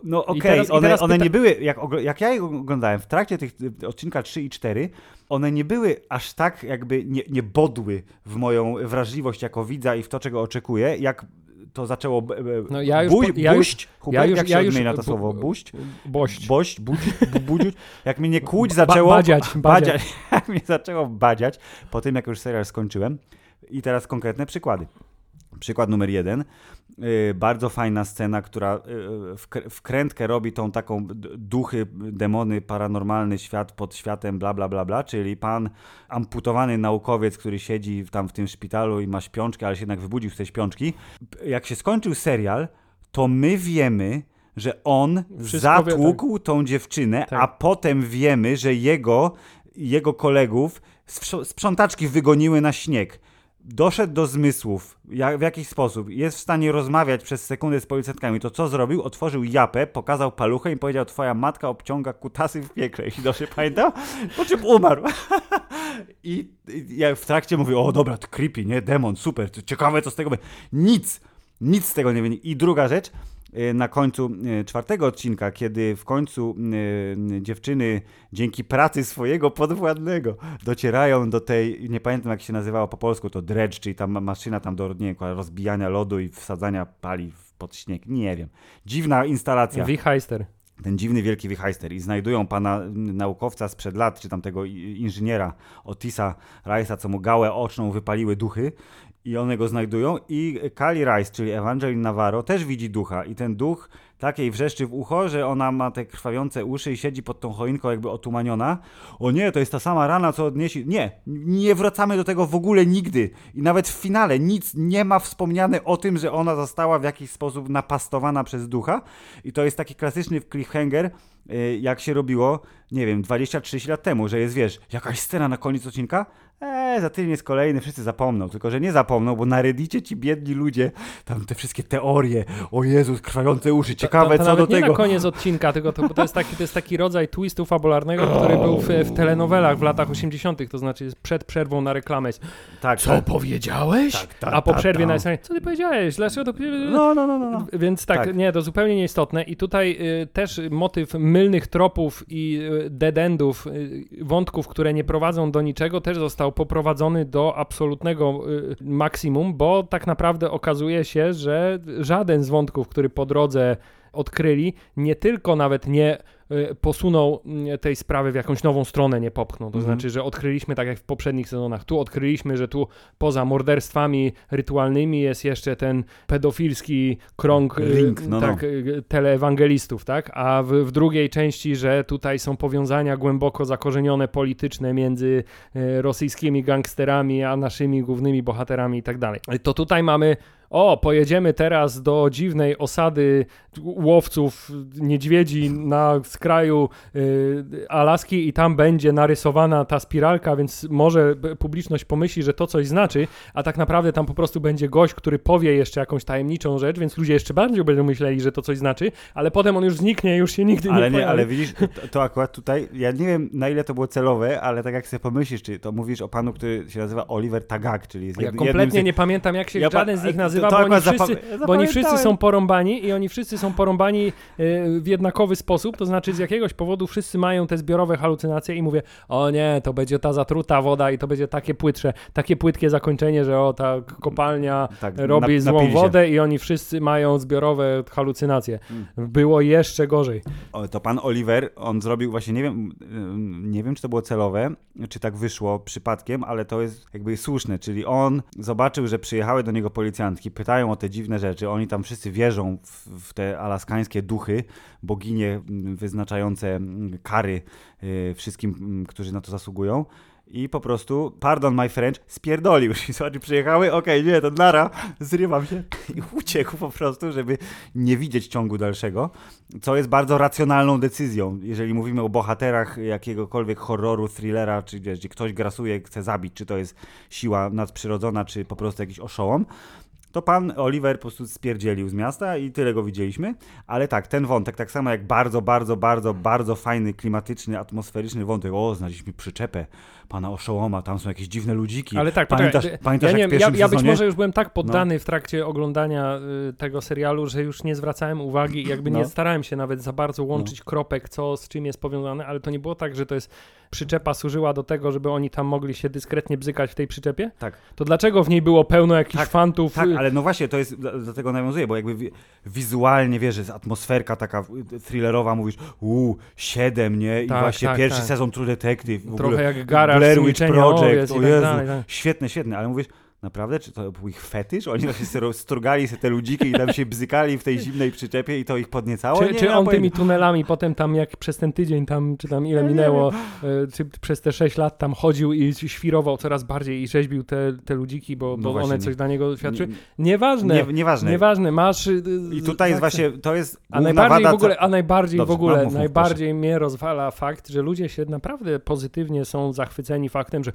no okej, i one, one nie były, jak, jak ja je oglądałem, w trakcie tych odcinka 3 i 4, one nie były aż tak jakby, nie, nie bodły w moją wrażliwość jako widza i w to, czego oczekuję, jak to zaczęło No ja już buj, po- ja już- buść, Hubert, ja już- jak się ja już- odmienia to słowo, bu- buść? Bość. Bość, budź, bu- budzić. Jak mnie nie kłuć Ba- zaczęło. badziać, badziać. badziać. Jak mnie zaczęło badziać po tym, jak już serial skończyłem. I teraz konkretne przykłady. Przykład numer jeden. Yy, bardzo fajna scena, która yy, wk- wkrętkę robi tą taką duchy, demony, paranormalny świat pod światem, bla, bla, bla, bla, czyli pan amputowany naukowiec, który siedzi tam w tym szpitalu i ma śpiączkę, ale się jednak wybudził z tej śpiączki. Jak się skończył serial, to my wiemy, że on Wszystko zatłukł tą dziewczynę, Tak. a potem wiemy, że jego, jego kolegów sprz- sprzątaczki wygoniły na śnieg. Doszedł do zmysłów, jak, w jakiś sposób, jest w stanie rozmawiać przez sekundę z policjantkami. To co zrobił? Otworzył japę, pokazał paluchę i powiedział: Twoja matka obciąga kutasy w piekle. Jeśli dobrze pamiętam, po czym umarł. I, I ja w trakcie mówię: O, dobra, to creepy, nie? Demon, super, ciekawe, co z tego będzie. Nic, nic z tego nie wynika. I druga rzecz, na końcu y, czwartego odcinka, kiedy w końcu y, y, dziewczyny dzięki pracy swojego podwładnego docierają do tej, nie pamiętam jak się nazywało po polsku, to dredge, czyli ta ma- maszyna tam do nie rozbijania lodu i wsadzania pali pod śnieg, nie wiem. Dziwna instalacja Wichheister. ten dziwny wielki wichajster i znajdują pana mm, naukowca sprzed lat, czy tam tego i- inżyniera Otisa Rice'a, co mu gałę oczną wypaliły duchy i one go znajdują i Kali Rice, czyli Evangeline Navarro też widzi ducha i ten duch takiej wrzeszczy w ucho, że ona ma te krwawiące uszy i siedzi pod tą choinką jakby otumaniona. O nie, to jest ta sama rana, co odniesie... Nie, nie wracamy do tego w ogóle nigdy. I nawet w finale nic nie ma wspomniane o tym, że ona została w jakiś sposób napastowana przez ducha. I to jest taki klasyczny cliffhanger, y, jak się robiło, nie wiem, 20-30 lat temu, że jest, wiesz, jakaś scena na koniec odcinka, Eee, za tydzień jest kolejny, wszyscy zapomną. Tylko, że nie zapomną, bo na Reddicie ci biedni ludzie, tam te wszystkie teorie, o Jezus, krwające uszy, ciekawe to, to co do nie tego. na koniec odcinka, tylko to, bo to, jest taki, to jest taki rodzaj twistu fabularnego, który był w, w telenowelach w latach 80., to znaczy przed przerwą na reklamę. Tak, Co tak. powiedziałeś? Tak, tak, A po tak, przerwie tak. na ekranie, co ty powiedziałeś? Dlaczego to No, no, no, no. no. Więc tak, Tak. nie, to zupełnie nieistotne. I tutaj y, też motyw mylnych tropów i y, dead endów, y, wątków, które nie prowadzą do niczego, też został poprowadzony do absolutnego y, maksimum, bo tak naprawdę okazuje się, że żaden z wątków, który po drodze odkryli, nie tylko nawet nie posunął y, tej sprawy w jakąś nową stronę, nie popchnął. To Mhm. znaczy, że odkryliśmy, tak jak w poprzednich sezonach, tu odkryliśmy, że tu poza morderstwami rytualnymi jest jeszcze ten pedofilski krąg y, Ring, no, tak, y, teleewangelistów, tak? A w, w drugiej części, że tutaj są powiązania głęboko zakorzenione polityczne między y, rosyjskimi gangsterami, a naszymi głównymi bohaterami i tak dalej. To tutaj mamy o, pojedziemy teraz do dziwnej osady łowców niedźwiedzi na skraju y, Alaski i tam będzie narysowana ta spiralka, więc może publiczność pomyśli, że to coś znaczy, a tak naprawdę tam po prostu będzie gość, który powie jeszcze jakąś tajemniczą rzecz, więc ludzie jeszcze bardziej będą myśleli, że to coś znaczy, ale potem on już zniknie, już się nigdy Ale nie nie, pojawi. ale widzisz, to, to akurat tutaj, ja nie wiem na ile to było celowe, ale tak jak sobie pomyślisz, czy to mówisz o panu, który się nazywa Oliver Tagak, czyli jest Ja jed, jednym kompletnie z... nie pamiętam, jak się Ja pa- żaden z nich to- nazywa, bo, oni wszyscy, bo oni wszyscy są porąbani i oni wszyscy są porąbani y, w jednakowy sposób, to znaczy z jakiegoś powodu wszyscy mają te zbiorowe halucynacje i mówię, o nie, to będzie ta zatruta woda i to będzie takie płytsze, takie płytkie zakończenie, że o, ta kopalnia Tak, robi na- złą wodę i oni wszyscy mają zbiorowe halucynacje. Mm. Było jeszcze gorzej. O, to pan Oliver, on zrobił właśnie, nie wiem, nie wiem, czy to było celowe, czy tak wyszło przypadkiem, ale to jest jakby słuszne, czyli on zobaczył, że przyjechały do niego policjantki, pytają o te dziwne rzeczy, oni tam wszyscy wierzą w, w te alaskańskie duchy, boginie wyznaczające kary y, wszystkim, którzy na to zasługują. I po prostu, pardon my French, spierdolił. I zobaczy, przyjechały, okej, nie, to nara, zrywam się. I uciekł po prostu, żeby nie widzieć ciągu dalszego, co jest bardzo racjonalną decyzją. Jeżeli mówimy o bohaterach jakiegokolwiek horroru, thrillera, czy gdzieś, gdzie ktoś grasuje, chce zabić, czy to jest siła nadprzyrodzona, czy po prostu jakiś oszołom, to pan Oliver po prostu spierdzielił z miasta i tyle go widzieliśmy. Ale tak, ten wątek, tak samo jak bardzo, bardzo, bardzo, bardzo fajny, klimatyczny, atmosferyczny wątek. O, znaleźliśmy przyczepę pana Oszołoma, tam są jakieś dziwne ludziki. Ale tak, pamiętasz, poczekaj, pamiętasz ja, nie jak ja, ja być? No. może już byłem tak poddany w trakcie oglądania y, tego serialu, że już nie zwracałem uwagi i jakby nie No. starałem się nawet za bardzo łączyć kropek, co z czym jest powiązane, ale to nie było tak, że to jest przyczepa służyła do tego, żeby oni tam mogli się dyskretnie bzykać w tej przyczepie? Tak. To dlaczego w niej było pełno jakichś Tak, fantów? Tak, y, ale no właśnie, to jest, do, tego nawiązuje, bo jakby wi wizualnie, wiesz, jest atmosferka taka thrillerowa, mówisz, uuu, siedem, nie? I Tak, właśnie tak, pierwszy tak. sezon True Detective, w Trochę ogóle jak garaż Blair Witch Project, o tak Jezu, dalej, tak. świetne, świetne, ale mówisz, Naprawdę? Czy to był ich fetysz? Oni właśnie sobie strugali sobie te ludziki i tam się bzykali w tej zimnej przyczepie i to ich podniecało? Czy, Nie czy on tymi tunelami potem tam jak przez ten tydzień tam, czy tam ile minęło, e, czy przez te 6 lat tam chodził i świrował coraz bardziej i rzeźbił te, te ludziki, bo, No bo właśnie, one nie- coś dla niego świadczyły. Nie, Nieważne. nie, nieważne. Nieważne, masz... y, I tutaj jest tak- właśnie, to jest A najbardziej wada, w ogóle, a najbardziej Dobrze, w ogóle, no mów, mów, najbardziej mnie rozwala fakt, że ludzie się naprawdę pozytywnie są zachwyceni faktem, że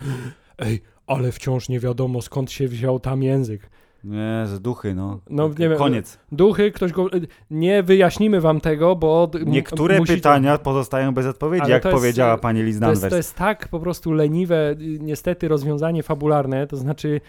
ej, ale wciąż nie wiadomo skąd się wziął tam język. Nie, z duchy, no. No, nie wiem, Koniec. Duchy, ktoś go... Nie wyjaśnimy wam tego, bo... Niektóre musicie- pytania pozostają bez odpowiedzi, Ale jak jest, powiedziała e, pani Liz To jest, to jest tak po prostu leniwe, y, niestety, rozwiązanie fabularne. To znaczy,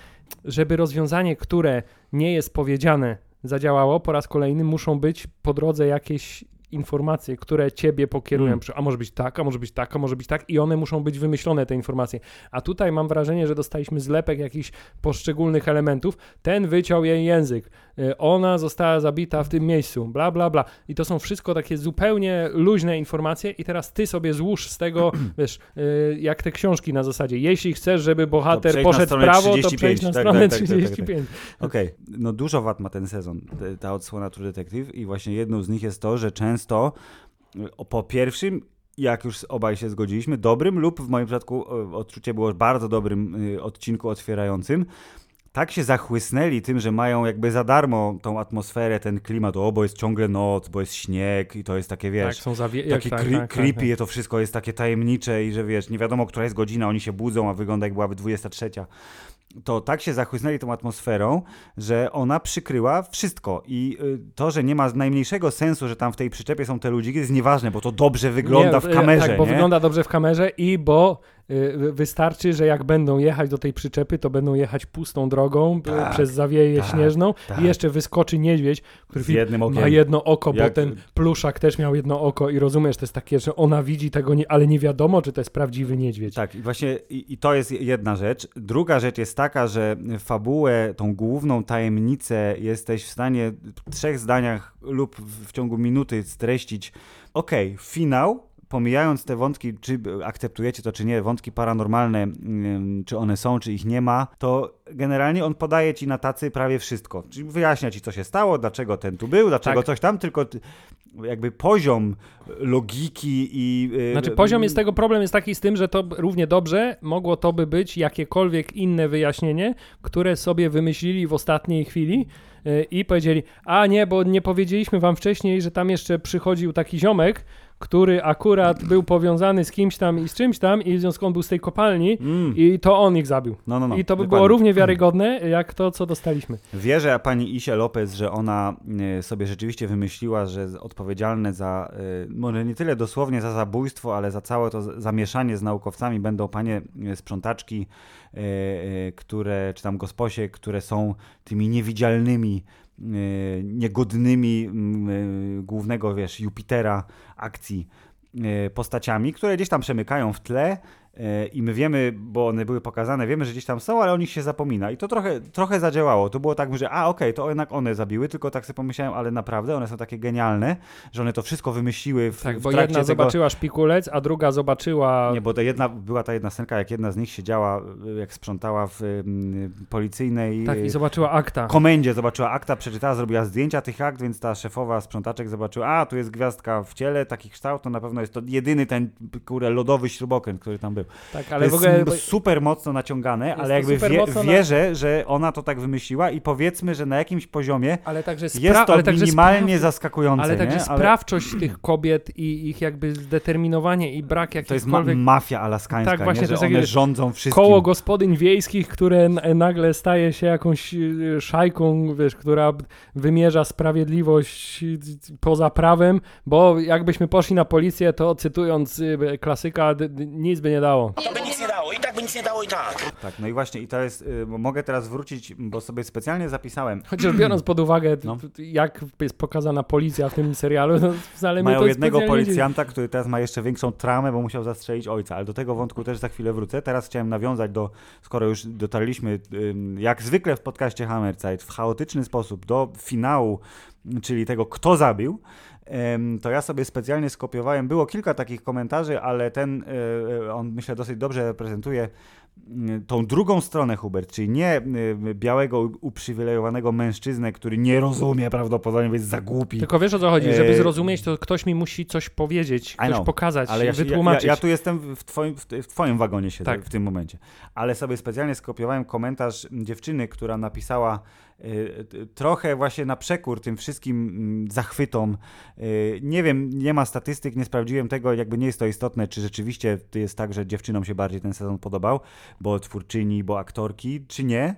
żeby rozwiązanie, które nie jest powiedziane, zadziałało, po raz kolejny muszą być po drodze jakieś informacje, które ciebie pokierują. Mm. A może być tak, a może być tak, a może być tak i one muszą być wymyślone, te informacje. A tutaj mam wrażenie, że dostaliśmy zlepek jakichś poszczególnych elementów. Ten wyciął jej język. Y, Ona została zabita w tym miejscu, bla, bla, bla. I to są wszystko takie zupełnie luźne informacje i teraz ty sobie złóż z tego, wiesz, y, jak te książki na zasadzie, jeśli chcesz, żeby bohater poszedł w stronę prawo, to 35. przejdź na Tak, stronę tak, tak, tak, tak. 35. Okej, no dużo wad ma ten sezon, ta odsłona True Detective i właśnie jedną z nich jest to, że często y, po pierwszym, jak już obaj się zgodziliśmy, dobrym lub w moim przypadku odczucie było bardzo dobrym odcinku otwierającym, tak się zachłysnęli tym, że mają jakby za darmo tą atmosferę, ten klimat, o, bo jest ciągle noc, bo jest śnieg i to jest takie, Tak, wiesz, są zawie... takie tak, tak, tak, creepy, tak. to wszystko jest takie tajemnicze i że wiesz, nie wiadomo, która jest godzina, oni się budzą, a wygląda jak byłaby 23. To tak się zachłysnęli tą atmosferą, że ona przykryła wszystko i y, to, że nie ma najmniejszego sensu, że tam w tej przyczepie są te ludziki, jest nieważne, bo to dobrze wygląda Nie, w kamerze, Tak, bo nie? wygląda dobrze w kamerze i bo wystarczy, że jak będą jechać do tej przyczepy, to będą jechać pustą drogą y, Tak, przez zawieję tak, śnieżną tak. i jeszcze wyskoczy niedźwiedź, który Z jednym okiem. ma jedno oko, bo Jak- ten pluszak też miał jedno oko i rozumiesz, to jest takie, że ona widzi tego, nie, ale nie wiadomo, czy to jest prawdziwy niedźwiedź. Tak, i właśnie i, i to jest jedna rzecz. Druga rzecz jest taka, że fabułę, tą główną tajemnicę jesteś w stanie w trzech zdaniach lub w, w ciągu minuty streścić. Okej, finał, pomijając te wątki, czy akceptujecie to, czy nie, wątki paranormalne, ym, czy one są, czy ich nie ma, to generalnie on podaje ci na tacy prawie wszystko. Czyli wyjaśnia ci, co się stało, dlaczego ten tu był, dlaczego Tak. coś tam, tylko ty- jakby poziom logiki i... yy, Znaczy poziom jest tego, problem jest taki z tym, że to równie dobrze mogło to by być jakiekolwiek inne wyjaśnienie, które sobie wymyślili w ostatniej chwili yy, i powiedzieli, a nie, bo nie powiedzieliśmy wam wcześniej, że tam jeszcze przychodził taki ziomek, który akurat był powiązany z kimś tam i z czymś tam i w związku on był z tej kopalni Mm. i to on ich zabił. No, no, no. I to by dokładnie. było równie wiarygodne, jak to, co dostaliśmy. Wierzę pani Isie Lopez, że ona e, sobie rzeczywiście wymyśliła, że odpowiedzialne za, e, może nie tyle dosłownie za zabójstwo, ale za całe to zamieszanie z naukowcami będą panie e, sprzątaczki, które, czy tam gosposie, które są tymi niewidzialnymi, niegodnymi m, e, głównego, wiesz, Jupitera akcji e, postaciami, które gdzieś tam przemykają w tle e, i my wiemy, bo one były pokazane, wiemy, że gdzieś tam są, ale o nich się zapomina. I to trochę, trochę zadziałało. To było tak, że a okej, to jednak one zabiły, tylko tak sobie pomyślałem, ale naprawdę one są takie genialne, że one to wszystko wymyśliły w, Tak, w bo jedna tego... zobaczyła szpikulec, a druga zobaczyła... Nie, bo ta jedna, była ta jedna scenka, jak jedna z nich siedziała, y, jak sprzątała w y, policyjnej Tak, i zobaczyła akta. komendzie, zobaczyła akta, przeczytała, zrobiła zdjęcia tych akt, więc ta szefowa sprzątaczek zobaczyła, a tu jest gwiazdka w ciele, taki kształt, to na pewno jest to jedyny ten, kurde, lodowy śrubokręt, który tam był. Tak, To ale jest w ogóle... super mocno naciągane, ale to jakby wie, mocno na- wierzę, że ona to tak wymyśliła i powiedzmy, że na jakimś poziomie Ale także spra- jest to ale także minimalnie spraw- zaskakujące, Ale także nie? sprawczość tych kobiet i ich jakby zdeterminowanie i brak to jest ma mafia alaskańska, Tak, właśnie, nie? to że jest one rządzą wszystkim. koło gospodyń wiejskich, które nagle staje się jakąś y, szajką, wiesz, która wymierza sprawiedliwość y, poza prawem, bo jakbyśmy poszli na policję, to cytując y, klasyka, nic by nie dało. To by nic nie dało, i tak by nic nie dało i tak. Tak, no i właśnie i to jest, y, mogę teraz wrócić, bo sobie specjalnie zapisałem. Chociaż biorąc pod uwagę, t- No. t- jak jest pokazana policja w tym serialu, no wcale mnie Mają to jednego specjalnie nie dziwi. policjanta, który teraz ma jeszcze większą traumę, bo musiał zastrzelić ojca, ale do tego wątku też za chwilę wrócę. Teraz chciałem nawiązać do, skoro już dotarliśmy, ym, jak zwykle w podcaście Hammerzeit, w chaotyczny sposób do finału, czyli tego, kto zabił, to ja sobie specjalnie skopiowałem, było kilka takich komentarzy, ale ten, e, e, on myślę dosyć dobrze reprezentuje y, tą drugą stronę, Hubert, czyli nie y, białego, uprzywilejowanego mężczyznę, który nie rozumie prawdopodobnie, jest za głupi. Tylko wiesz o co chodzi, żeby E, zrozumieć, to ktoś mi musi coś powiedzieć, coś know, pokazać, Ale ja, się- ja, ja, wytłumaczyć. ja tu jestem w twoim, w, twoim wagonie siedzę Tak. w tym momencie. Ale sobie specjalnie skopiowałem komentarz dziewczyny, która napisała trochę właśnie na przekór tym wszystkim mm, zachwytom. Y, nie wiem, nie ma statystyk, nie sprawdziłem tego, jakby nie jest to istotne, czy rzeczywiście to jest tak, że dziewczynom się bardziej ten sezon podobał, bo twórczyni, bo aktorki, czy nie.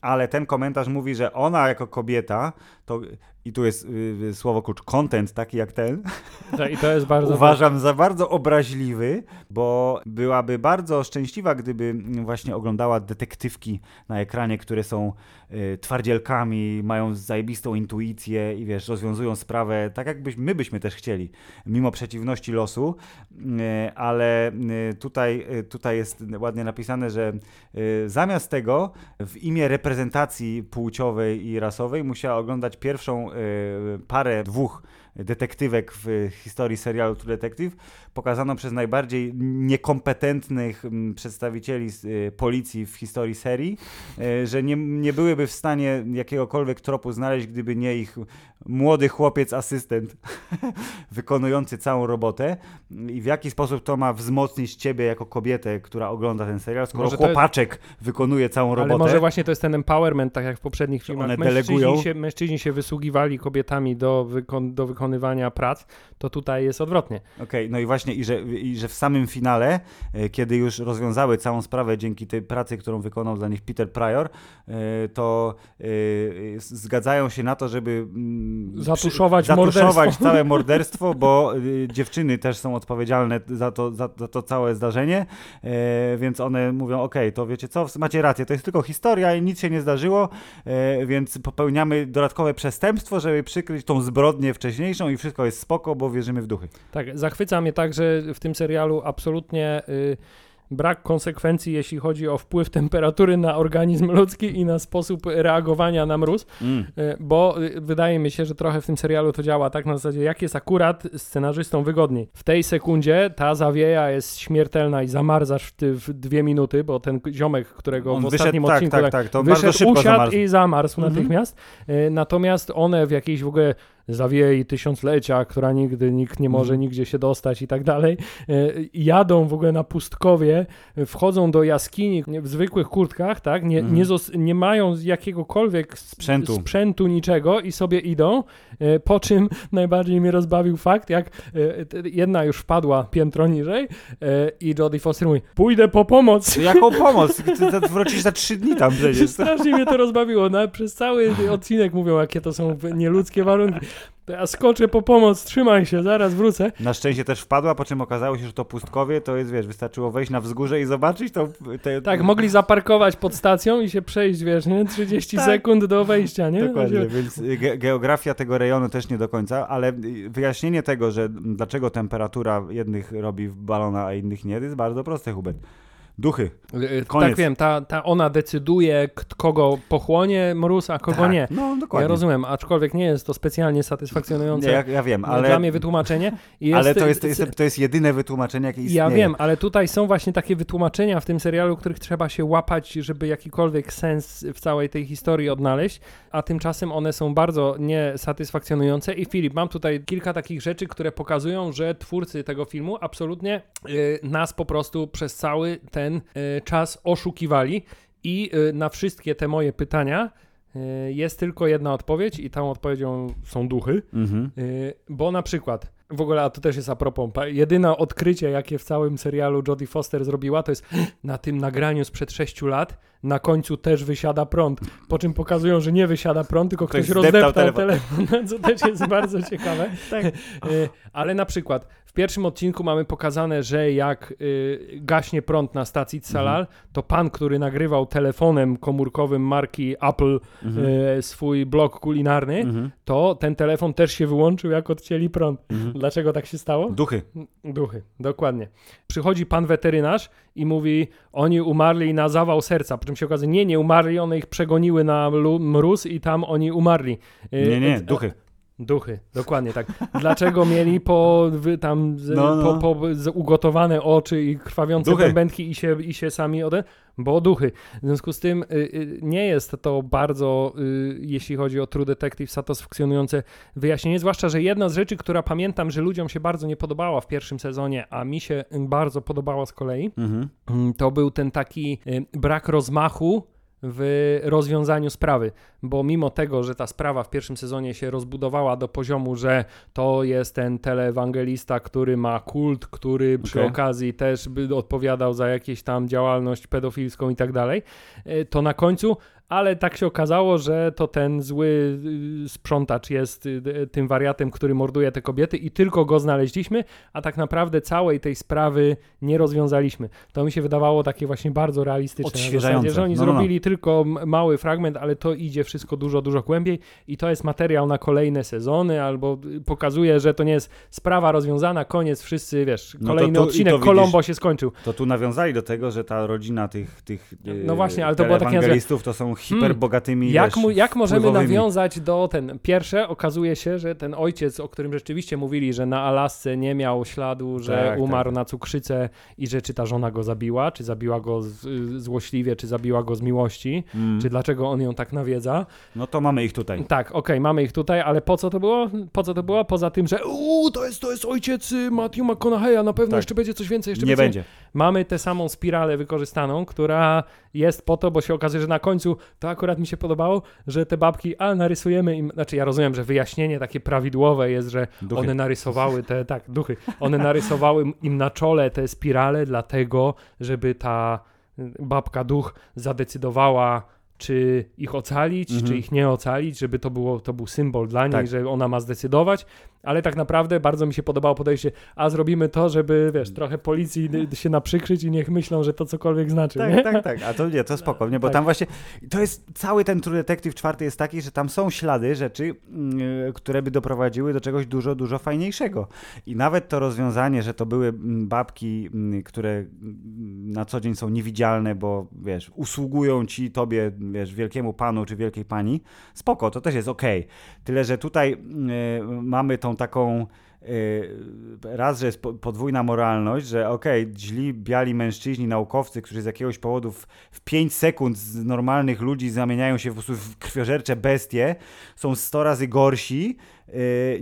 Ale ten komentarz mówi, że ona jako kobieta, to i tu jest y, y, słowo klucz, content taki jak ten, Tak, I to jest bardzo... uważam za bardzo obraźliwy, bo byłaby bardzo szczęśliwa, gdyby właśnie oglądała detektywki na ekranie, które są y, twardzielkami, mają zajebistą intuicję i wiesz, rozwiązują sprawę tak, jakbyś my byśmy też chcieli, mimo przeciwności losu, y, ale y, tutaj, y, tutaj jest ładnie napisane, że zamiast tego w imię reprezentacji płciowej i rasowej musiała oglądać pierwszą parę, dwóch detektywek w historii serialu True Detective, pokazano przez najbardziej niekompetentnych mm, przedstawicieli y, policji w historii serii, y, że nie, nie byłyby w stanie jakiegokolwiek tropu znaleźć, gdyby nie ich młody chłopiec, asystent wykonujący całą robotę i w jaki sposób to ma wzmocnić ciebie jako kobietę, która ogląda ten serial, skoro Może to jest- chłopaczek wykonuje całą robotę. Ale może właśnie to jest ten empowerment, tak jak w poprzednich filmach. one Mężczyźni delegują. się, mężczyźni się wysługiwali kobietami do, wykon, do wykonywania prac, to tutaj jest odwrotnie. Okej, no i właśnie, i że, i że w samym finale, e, kiedy już rozwiązały całą sprawę dzięki tej pracy, którą wykonał dla nich Peter Pryor, e, to e, zgadzają się na to, żeby mm, Zatuszować przy, zatuszować morderstwo. całe morderstwo, bo dziewczyny też są odpowiedzialne za to, za, za to całe zdarzenie, więc one mówią, okej, to wiecie co, macie rację, to jest tylko historia i nic się nie zdarzyło, więc popełniamy dodatkowe przestępstwo, żeby przykryć tą zbrodnię wcześniejszą i wszystko jest spoko, bo wierzymy w duchy. Tak, zachwyca mnie także w tym serialu absolutnie y, brak konsekwencji, jeśli chodzi o wpływ temperatury na organizm ludzki i na sposób reagowania na mróz, Mm. y, bo y, wydaje mi się, że trochę w tym serialu to działa tak na zasadzie, jak jest akurat scenarzystom wygodniej. W tej sekundzie ta zawieja jest śmiertelna i zamarzasz w, ty, w dwie minuty, bo ten ziomek, którego On w ostatnim tak, odcinku tak, tak, tak, to wyszedł, usiadł zamarzł. i zamarzł Mhm. natychmiast. Y, Natomiast one w jakiejś w ogóle zawiei tysiąclecia, która nigdy nikt nie może Mhm. nigdzie się dostać i tak dalej, y, jadą w ogóle na pustkowie, wchodzą do jaskini w zwykłych kurtkach, tak, nie, Mhm. nie, nie mają jakiegokolwiek Sprzętu. sprzętu, niczego i sobie idą, y, po czym najbardziej mnie rozbawił fakt, jak t- jedna już wpadła piętro niżej i Jodie Foster mówi, pójdę po pomoc. Jaką pomoc? Wrócisz za trzy dni tam przecież. Strasznie mnie to rozbawiło. No, przez cały odcinek mówią, jakie to są nieludzkie warunki. To ja skoczę po pomoc, trzymaj się, zaraz wrócę. Na szczęście też wpadła, po czym okazało się, że to pustkowie, to jest, wiesz, wystarczyło wejść na wzgórze i zobaczyć to... Te, Tak, mogli zaparkować pod stacją i się przejść, wiesz, nie? 30 Tak. sekund do wejścia, nie? Dokładnie, Znaczy, więc ge geografia tego rejonu też nie do końca, ale wyjaśnienie tego, że dlaczego temperatura jednych robi balona, a innych nie, jest bardzo proste, Hubert. Duchy. y, Koniec. Tak wiem, ta, ta ona decyduje, kogo pochłonie mróz, a kogo Tak, nie. No, Ja dokładnie. rozumiem, aczkolwiek nie jest to specjalnie satysfakcjonujące Nie, ja, ja wiem, ale... ale, dla mnie wytłumaczenie. I ale to, jest, to, y, jest, to jest jedyne wytłumaczenie, jakie istnieje. Ja wiem, ale tutaj są właśnie takie wytłumaczenia w tym serialu, których trzeba się łapać, żeby jakikolwiek sens w całej tej historii odnaleźć, a tymczasem one są bardzo niesatysfakcjonujące. I Filip, mam tutaj kilka takich rzeczy, które pokazują, że twórcy tego filmu absolutnie y, nas po prostu przez cały ten y, czas oszukiwali. I y, na wszystkie te moje pytania y, jest tylko jedna odpowiedź, i tą odpowiedzią są duchy. Mhm. Bo na przykład, w ogóle, a to też jest a propos, jedyne odkrycie, jakie w całym serialu Jodie Foster zrobiła, to jest na tym nagraniu sprzed 6 lat, na końcu też wysiada prąd, po czym pokazują, że nie wysiada prąd, tylko ktoś, Ktoś zdeptał rozdeptał telefon. telefon, co też jest bardzo ciekawe. Yy, ale na przykład w pierwszym odcinku mamy pokazane, że jak yy, gaśnie prąd na stacji Tsalal, to pan, który nagrywał telefonem komórkowym marki Apple Mhm. yy, swój blog kulinarny, Mhm. to ten telefon też się wyłączył, jak odcięli prąd. Mhm. Dlaczego tak się stało? Duchy. Duchy, dokładnie. Przychodzi pan weterynarz i mówi, oni umarli na zawał serca, po czym się okazuje, nie, nie umarli, one ich przegoniły na mróz i tam oni umarli. Yy, Nie, nie, e, duchy. Duchy, dokładnie tak. Dlaczego mieli po tam No, no. Po, po, ugotowane oczy i krwawiące Duchy. i się, i się sami ode... Bo duchy. W związku z tym y, y, nie jest to bardzo, y, jeśli chodzi o True Detective, satysfakcjonujące wyjaśnienie. Zwłaszcza, że jedna z rzeczy, która pamiętam, że ludziom się bardzo nie podobała w pierwszym sezonie, a mi się bardzo podobała z kolei, Mhm. To był ten taki y, brak rozmachu w rozwiązaniu sprawy, bo mimo tego, że ta sprawa w pierwszym sezonie się rozbudowała do poziomu, że to jest ten teleewangelista, który ma kult, który przy okazji też by odpowiadał za jakieś tam działalność pedofilską i tak dalej, y, to na końcu ale tak się okazało, że to ten zły y, sprzątacz jest y, y, tym wariatem, który morduje te kobiety i tylko go znaleźliśmy, a tak naprawdę całej tej sprawy nie rozwiązaliśmy. To mi się wydawało takie właśnie bardzo realistyczne. na Odświeżające. zasadzie, że oni No, no, no. zrobili tylko mały fragment, ale to idzie wszystko dużo, dużo głębiej i to jest materiał na kolejne sezony, albo pokazuje, że to nie jest sprawa rozwiązana, koniec, wszyscy, wiesz, No to kolejny tu- odcinek to widzisz- Colombo się skończył. To tu nawiązali do tego, że ta rodzina tych, tych No właśnie, ale to było takie teleewangelistów to są hiperbogatymi Jak, wiesz, jak możemy wpływowymi. nawiązać do ten. Pierwsze, okazuje się, że ten ojciec, o którym rzeczywiście mówili, że na Alasce nie miał śladu, że Tak, tak, umarł tak. na cukrzycę i że czy ta żona go zabiła, czy zabiła go z, y, złośliwie, czy zabiła go z miłości, Mm. czy dlaczego on ją tak nawiedza. No to mamy ich tutaj. Tak, okej, mamy ich tutaj, ale po co to było? Po co to było? Poza tym, że uuu, to jest, to jest ojciec y, Matthew McConaughey'a, na pewno Tak. jeszcze będzie coś więcej, jeszcze Nie będzie. Mamy tę samą spiralę wykorzystaną, która jest po to, bo się okazuje, że na końcu to akurat mi się podobało, że te babki, a narysujemy im, znaczy ja rozumiem, że wyjaśnienie takie prawidłowe jest, że Duchy. one narysowały te, tak, duchy, one narysowały im na czole te spirale dlatego, żeby ta babka duch zadecydowała, czy ich ocalić, Mhm. czy ich nie ocalić, żeby to, było, to był symbol dla niej, Tak. że ona ma zdecydować, ale tak naprawdę bardzo mi się podobało podejście, a zrobimy to, żeby, wiesz, trochę policji y, się naprzykrzyć i niech myślą, że to cokolwiek znaczy, nie? Tak, tak, tak. A to nie, to spoko, nie? Bo Tak. tam właśnie to jest cały ten True Detective czwarty jest taki, że tam są ślady rzeczy, mm, które by doprowadziły do czegoś dużo, dużo fajniejszego. I nawet to rozwiązanie, że to były mm, babki, mm, które mm, na co dzień są niewidzialne, bo wiesz, usługują ci tobie, wiesz, wielkiemu panu czy wielkiej pani, spoko, to też jest okej. Tyle, że tutaj mm, mamy tą taką Yy, raz, że jest po- podwójna moralność, że okej, źli, biali mężczyźni, naukowcy, którzy z jakiegoś powodu w, w 5 sekund z normalnych ludzi zamieniają się prostu w krwiożercze bestie, są 100 razy gorsi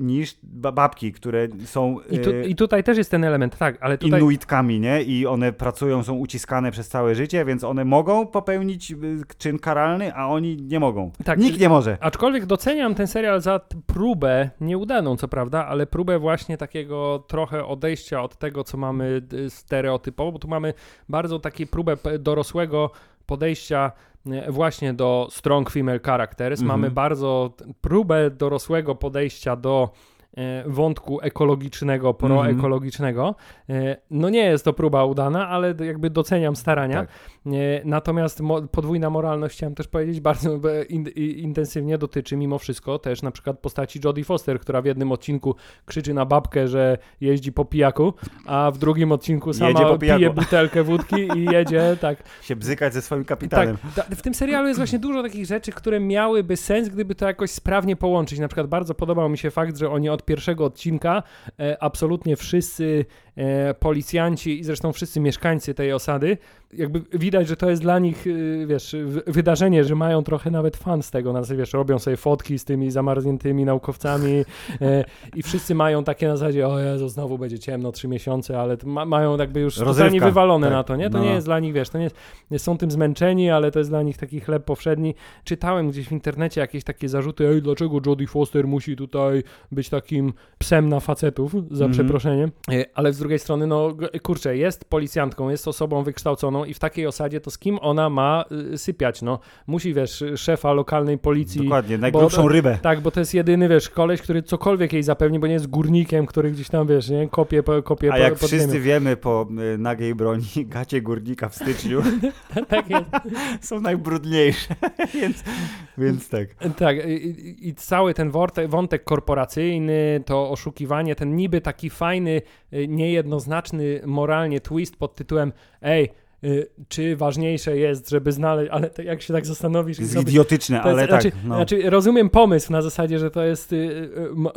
niż ba- babki, które są I, tu, yy, I tutaj też jest ten element, tak, ale tutaj... inuitkami, nie? I one pracują, są uciskane przez całe życie, więc one mogą popełnić yy, czyn karalny, a oni nie mogą. Tak, Nikt nie może. Aczkolwiek doceniam ten serial za próbę, nieudaną co prawda, ale próbę właśnie takiego trochę odejścia od tego, co mamy y, stereotypowo, bo tu mamy bardzo taką próbę dorosłego podejścia y, właśnie do strong female characters. Mhm. Mamy bardzo t- próbę dorosłego podejścia do y, wątku ekologicznego, proekologicznego. Y, No nie jest to próba udana, ale jakby doceniam starania. Tak. Nie, Natomiast podwójna moralność, chciałem też powiedzieć, bardzo e, intensywnie dotyczy mimo wszystko też na przykład postaci Jodie Foster, która w jednym odcinku krzyczy na babkę, że jeździ po pijaku, a w drugim odcinku sama pije butelkę wódki i jedzie, tak. Się bzykać ze swoim kapitanem. Tak, ta, w tym serialu jest właśnie dużo takich rzeczy, które miałyby sens, gdyby to jakoś sprawnie połączyć. Na przykład bardzo podobał mi się fakt, że oni od pierwszego odcinka e, absolutnie wszyscy e, policjanci i zresztą wszyscy mieszkańcy tej osady, jakby widać, że to jest dla nich, e, wiesz, wydarzenie, że mają trochę nawet fan z tego, na zasadzie, wiesz, robią sobie fotki z tymi zamarzniętymi naukowcami e, i wszyscy mają takie na zasadzie, o Jezu, znowu będzie ciemno, trzy miesiące, ale ma, mają jakby już Rozrywka. wywalone Tak, na to, nie? To no. nie jest dla nich, wiesz, to nie jest nie są tym zmęczeni, ale to jest dla nich taki chleb powszedni. Czytałem gdzieś w internecie jakieś takie zarzuty, ej, dlaczego Jodie Foster musi tutaj być takim psem na facetów, za Mhm. przeproszeniem. E, Ale z drugiej strony, no kurczę, jest policjantką, jest osobą wykształconą i w takiej osadzie to z kim ona ma y, sypiać, no. Musi, wiesz, szefa lokalnej policji. Dokładnie, najgrubszą rybę. Tak, bo to jest jedyny, wiesz, koleś, który cokolwiek jej zapewni, bo nie jest górnikiem, który gdzieś tam, wiesz, nie, kopie, kopie A po, jak pod wszyscy ziemią. wiemy po y, nagiej broni, gacie górnika w styczniu tak jest. są najbrudniejsze, więc, więc tak. Tak, i, i- cały ten wątek, wątek korporacyjny, to oszukiwanie, ten niby taki fajny, y, niejednoznaczny moralnie twist pod tytułem ej, czy ważniejsze jest, żeby znaleźć, ale to jak się tak zastanowisz... Jest sobie- idiotyczne, to jest- ale znaczy, tak. No. znaczy, rozumiem pomysł na zasadzie, że to jest y, y,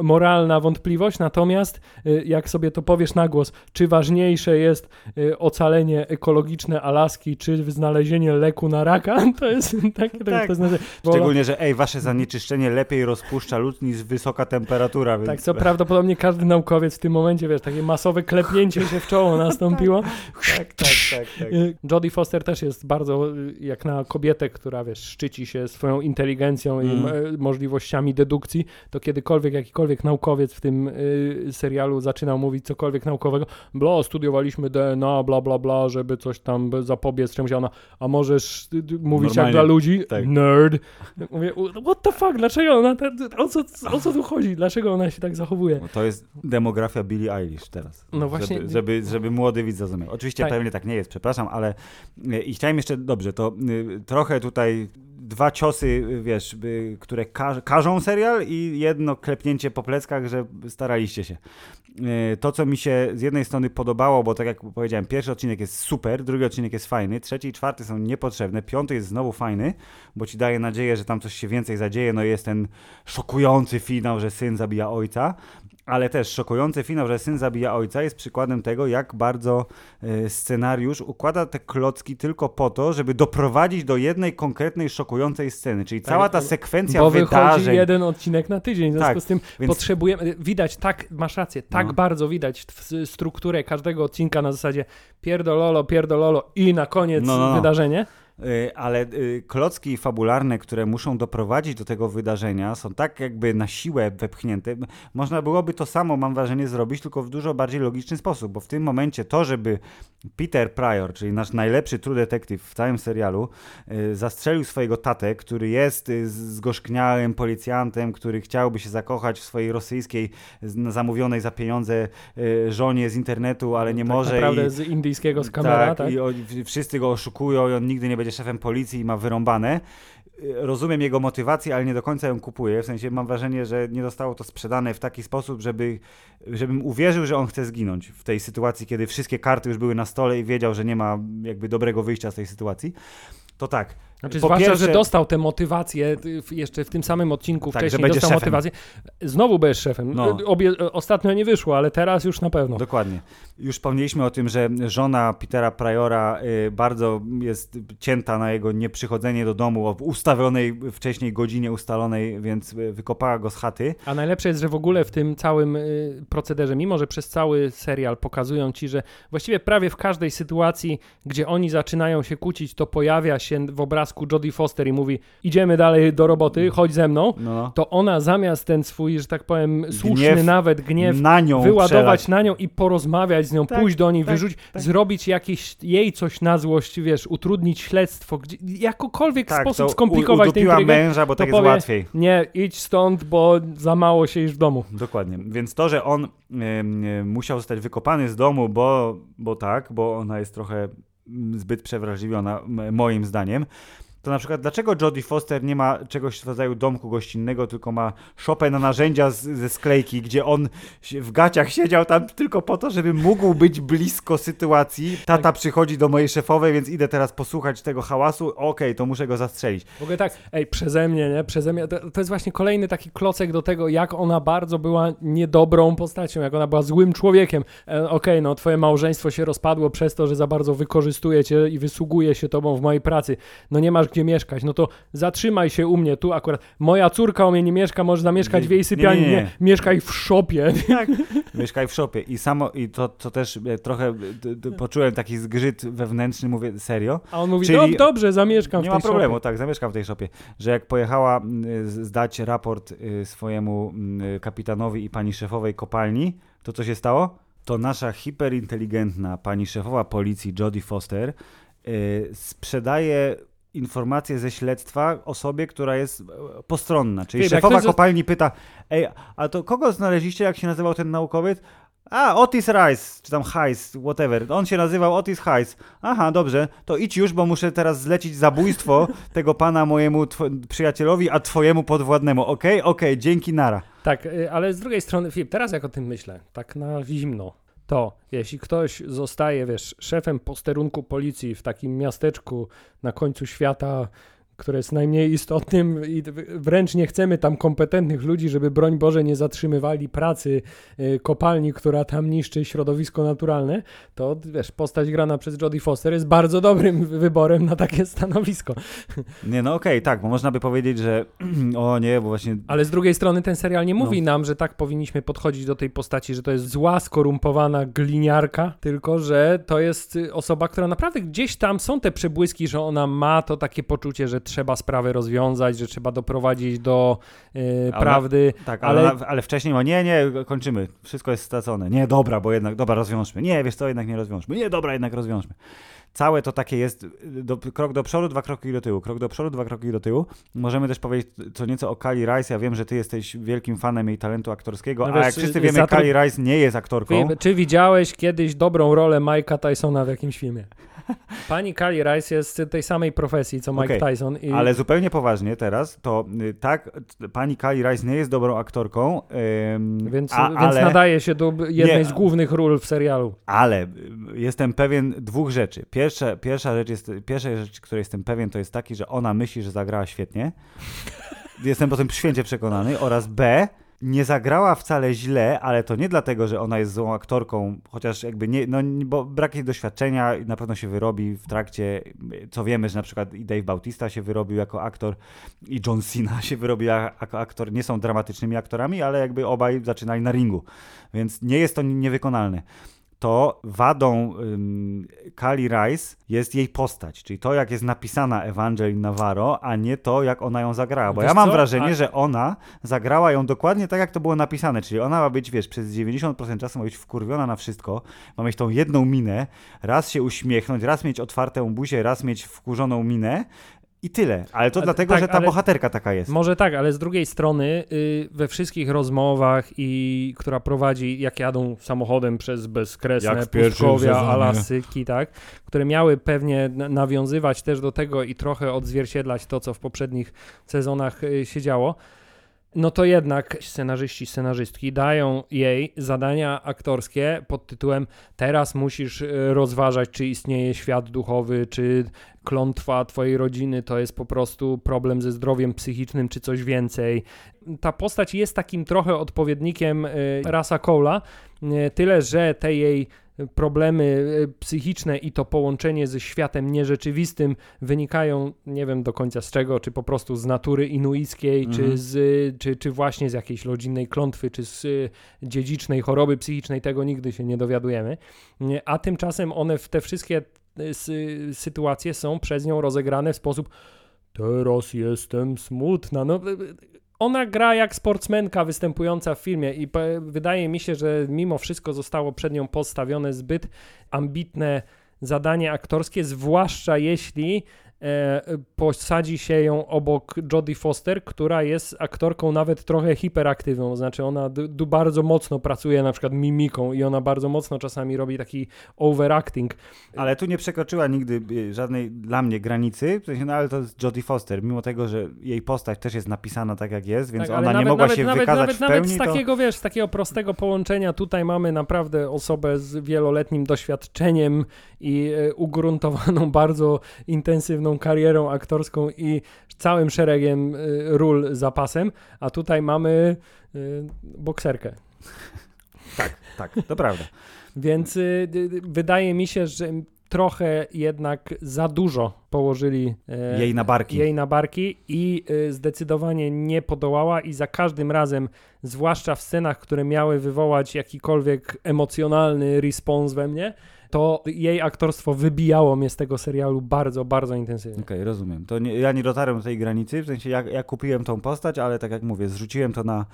moralna wątpliwość, natomiast y, jak sobie to powiesz na głos, czy ważniejsze jest y, ocalenie ekologiczne Alaski, czy znalezienie leku na raka, to jest takie, Tak. to znaczy, bo- Szczególnie, że ej, wasze zanieczyszczenie lepiej rozpuszcza lód niż wysoka temperatura, więc... Tak, co prawdopodobnie każdy naukowiec w tym momencie, wiesz, takie masowe klepnięcie się w czoło nastąpiło. tak, tak, tak, tak. Y, Jodie Foster też jest bardzo y, jak na kobietę, która wiesz, szczyci się swoją inteligencją i Mm. e, możliwościami dedukcji, to kiedykolwiek jakikolwiek naukowiec w tym y, serialu zaczynał mówić cokolwiek naukowego, bla, studiowaliśmy DNA, bla, bla, bla, żeby coś tam zapobiec czemuś, a ona, a możesz y, y, mówić jak Normalnie, dla ludzi? tak. Nerd. Mówię, what the fuck, dlaczego ona, te- o co, o co tu chodzi, dlaczego ona się tak zachowuje? No To jest demografia Billie Eilish teraz. No właśnie- Żeby, żeby, żeby młody widz zrozumiał. Oczywiście Tak. pewnie tak nie jest, przepraszam, ale y, i chciałem jeszcze, dobrze, to y, trochę tutaj dwa ciosy, y, wiesz, które ka każą serial i jedno klepnięcie po pleckach, że staraliście się. To, co mi się z jednej strony podobało, bo tak jak powiedziałem, pierwszy odcinek jest super, drugi odcinek jest fajny, trzeci i czwarty są niepotrzebne, piąty jest znowu fajny, bo ci daje nadzieję, że tam coś się więcej zadzieje, no jest ten szokujący finał, że syn zabija ojca, ale też szokujący finał, że syn zabija ojca jest przykładem tego, jak bardzo e, scenariusz układa te klocki tylko po to, żeby doprowadzić do jednej konkretnej szokującej sceny, czyli Tak, cała ta sekwencja Bo wychodzi wydarzeń. jeden odcinek na tydzień, w związku Tak, z tym więc- potrzebujemy, widać tak, masz rację, tak No. bardzo widać strukturę każdego odcinka na zasadzie pierdololo, pierdololo i na koniec No, no, no. wydarzenie. Y, ale y, klocki fabularne, które muszą doprowadzić do tego wydarzenia, są tak jakby na siłę wepchnięte. Można byłoby to samo, mam wrażenie, zrobić, tylko w dużo bardziej logiczny sposób, bo w tym momencie to, żeby Peter Pryor, czyli nasz najlepszy true detective w całym serialu, y, zastrzelił swojego tatę, który jest zgorzkniałym policjantem, który chciałby się zakochać w swojej rosyjskiej, z- zamówionej za pieniądze żonie z internetu, ale nie tak może. naprawdę i... z indyjskiego skamera, tak? Tak, i wszyscy go oszukują i on nigdy nie będzie szefem policji i ma wyrąbane. Rozumiem jego motywację, ale nie do końca ją kupuję. W sensie mam wrażenie, że nie zostało to sprzedane w taki sposób, żeby, żebym uwierzył, że on chce zginąć w tej sytuacji, kiedy wszystkie karty już były na stole i wiedział, że nie ma jakby dobrego wyjścia z tej sytuacji. To tak. Znaczy, po zwłaszcza, pierwsze- że dostał tę motywację w- jeszcze w tym samym odcinku Tak, wcześniej dostał szefem. motywację. Znowu będziesz szefem. No. Obie, ostatnio nie wyszło, ale teraz już na pewno. Dokładnie. Już wspomnieliśmy o tym, że żona Petera Priora y, bardzo jest cięta na jego nieprzychodzenie do domu o ustawionej wcześniej godzinie ustalonej, więc y, wykopała go z chaty. A najlepsze jest, że w ogóle w tym całym y, procederze, mimo że przez cały serial pokazują ci, że właściwie prawie w każdej sytuacji, gdzie oni zaczynają się kłócić, to pojawia się w obrazku Jodie Foster i mówi: Idziemy dalej do roboty, chodź ze mną. No. To ona zamiast ten swój, że tak powiem, słuszny Gniew nawet gniew na wyładować przelać. na nią i porozmawiać z nią, Tak, pójść do niej, tak, wyrzucić, tak. zrobić jakieś jej coś na złość, wiesz, utrudnić śledztwo, gdzie, jakokolwiek Tak, sposób skomplikować tę intrygę. męża, bo tak jest powie- łatwiej. Nie, idź stąd, bo za mało się w domu. Dokładnie. Więc to, że on em, em, musiał zostać wykopany z domu, bo, bo tak, bo ona jest trochę mm, zbyt przewrażliwiona, moim zdaniem. To na przykład, dlaczego Jodie Foster nie ma czegoś w rodzaju domku gościnnego, tylko ma szopę na narzędzia z, ze sklejki, gdzie on w gaciach siedział tam tylko po to, żeby mógł być blisko sytuacji. Tata Tak. przychodzi do mojej szefowej, więc idę teraz posłuchać tego hałasu. Okej, to muszę go zastrzelić. W ogóle tak, ej, przeze mnie, nie? Przeze mnie. To, to jest właśnie kolejny taki klocek do tego, jak ona bardzo była niedobrą postacią, jak ona była złym człowiekiem. E, Okej, no twoje małżeństwo się rozpadło przez to, że za bardzo wykorzystuje cię i wysługuje się tobą w mojej pracy. No nie masz gdzie mieszkać, no to zatrzymaj się u mnie, tu akurat. Moja córka u mnie nie mieszka, może zamieszkać w jej Nie, sypialni. nie, Nie, nie. mieszkaj w szopie. Tak. Mieszkaj w szopie. I samo, i to, to też e, trochę d, d, poczułem taki zgrzyt wewnętrzny, mówię serio. A on mówi, Czyli- Dob, dobrze, zamieszkam Nie w ma tej problemu, szopie. tak, zamieszkam w tej szopie. Że jak pojechała zdać raport y, swojemu kapitanowi i pani szefowej kopalni, to co się stało? To nasza hiperinteligentna pani szefowa policji Jodie Foster y, sprzedaje informacje ze śledztwa osobie, która jest e, postronna. Czyli Wiem, szefowa ktoś kopalni pyta, ej, a to kogo znaleźliście, jak się nazywał ten naukowiec? A, Otis Rice, czy tam Heiss, whatever. On się nazywał Otis Heiss. Aha, dobrze, to idź już, bo muszę teraz zlecić zabójstwo tego pana mojemu przyjacielowi, a twojemu podwładnemu. Okej, okej, dzięki, nara. Tak, y, ale z drugiej strony, Filip, teraz jak o tym myślę, tak na zimno, to jeśli ktoś zostaje, wiesz, szefem posterunku policji w takim miasteczku na końcu świata, które jest najmniej istotnym i wręcz nie chcemy tam kompetentnych ludzi, żeby broń Boże nie zatrzymywali pracy y, kopalni, która tam niszczy środowisko naturalne, to wiesz, postać grana przez Jodie Foster jest bardzo dobrym wyborem na takie stanowisko. Nie, no okej, okay, tak, bo można by powiedzieć, że o nie, bo właśnie... Ale z drugiej strony ten serial nie mówi no. nam, że tak powinniśmy podchodzić do tej postaci, że to jest zła, skorumpowana gliniarka, tylko że to jest osoba, która naprawdę gdzieś tam są te przebłyski, że ona ma to takie poczucie, że trzeba sprawę rozwiązać, że trzeba doprowadzić do yy, prawdy. Tak, ale, ale, ale wcześniej ma, nie, nie, kończymy, wszystko jest stracone. Nie, dobra, bo jednak, dobra, rozwiążmy. Nie, wiesz co, jednak nie rozwiążmy. Nie, dobra, jednak rozwiążmy całe to takie jest do, krok do przodu, dwa kroki do tyłu, krok do przodu, dwa kroki do tyłu. Możemy też powiedzieć co nieco o Kali Rice. Ja wiem, że ty jesteś wielkim fanem jej talentu aktorskiego, no a jak wszyscy wiemy, Kali Rice nie jest aktorką. Czy widziałeś kiedyś dobrą rolę Mike'a Tysona w jakimś filmie? Pani Kali Rice jest tej samej profesji co Mike okay, Tyson. I... Ale zupełnie poważnie teraz, to y, tak, pani Kali Rice nie jest dobrą aktorką. Ym, więc, a, więc ale... nadaje się do jednej nie, z głównych ról w serialu. Ale y, jestem pewien dwóch rzeczy. Pierwsza, pierwsza rzecz jest, pierwsza rzecz, której jestem pewien, to jest taki, że ona myśli, że zagrała świetnie. Jestem po tym święcie przekonany. Oraz B, nie zagrała wcale źle, ale to nie dlatego, że ona jest złą aktorką, chociaż jakby nie, no bo brak jej doświadczenia na pewno się wyrobi w trakcie, co wiemy, że na przykład i Dave Bautista się wyrobił jako aktor i John Cena się wyrobił jako aktor, nie są dramatycznymi aktorami, ale jakby obaj zaczynali na ringu, więc nie jest to niewykonalne to wadą um, Kali Rice jest jej postać, czyli to, jak jest napisana Evangeline Navarro, a nie to, jak ona ją zagrała. Bo wiesz ja mam co? wrażenie, a... że ona zagrała ją dokładnie tak, jak to było napisane, czyli ona ma być, wiesz, przez 90% czasu ma być wkurwiona na wszystko, ma mieć tą jedną minę, raz się uśmiechnąć, raz mieć otwartą buzię, raz mieć wkurzoną minę, i tyle. Ale to dlatego, tak, że ta bohaterka taka jest. Może tak, ale z drugiej strony yy, we wszystkich rozmowach, i która prowadzi, jak jadą samochodem przez bezkresne pustkowia, Alasyki, tak, które miały pewnie nawiązywać też do tego i trochę odzwierciedlać to, co w poprzednich sezonach yy, się działo no to jednak scenarzyści, scenarzystki dają jej zadania aktorskie pod tytułem teraz musisz y, rozważać, czy istnieje świat duchowy, czy klątwa twojej rodziny to jest po prostu problem ze zdrowiem psychicznym, czy coś więcej. Ta postać jest takim trochę odpowiednikiem y, Rasa Cole'a, y, tyle że te jej problemy e, psychiczne i to połączenie ze światem nierzeczywistym wynikają, nie wiem do końca z czego, czy po prostu z natury inuickiej, mhm. czy, z, czy, czy właśnie z jakiejś rodzinnej klątwy, czy z e, dziedzicznej choroby psychicznej, tego nigdy się nie dowiadujemy. A tymczasem one w te wszystkie e, sytuacje są przez nią rozegrane w sposób teraz jestem smutna. No, ona gra jak sportsmenka występująca w filmie i wydaje mi się, że mimo wszystko zostało przed nią postawione zbyt ambitne zadanie aktorskie, zwłaszcza jeśli posadzi się ją obok Jodie Foster, która jest aktorką nawet trochę hiperaktywną, znaczy ona bardzo mocno pracuje na przykład mimiką i ona bardzo mocno czasami robi taki overacting. Ale tu nie przekroczyła nigdy y, żadnej dla mnie granicy, w sensie, no ale to jest Jodie Foster, mimo tego, że jej postać też jest napisana tak jak jest, więc tak, ona nawet, nie mogła nawet, się nawet, wykazać nawet, w pełni. Nawet z takiego, wiesz, z takiego prostego połączenia tutaj mamy naprawdę osobę z wieloletnim doświadczeniem i e, ugruntowaną bardzo intensywną karierą aktorską i całym szeregiem e, ról zapasem, a tutaj mamy e, bokserkę. Tak, tak, to prawda. Więc wydaje mi się, że trochę jednak za dużo położyli jej na barki. Jej na barki i zdecydowanie nie podołała i za każdym razem, zwłaszcza w scenach, które miały wywołać jakikolwiek emocjonalny respons we mnie, to jej aktorstwo wybijało mnie z tego serialu bardzo, bardzo intensywnie. Okej, okay, rozumiem. To nie, ja nie dotarłem do tej granicy, w sensie ja, ja kupiłem tą postać, ale tak jak mówię, zrzuciłem to na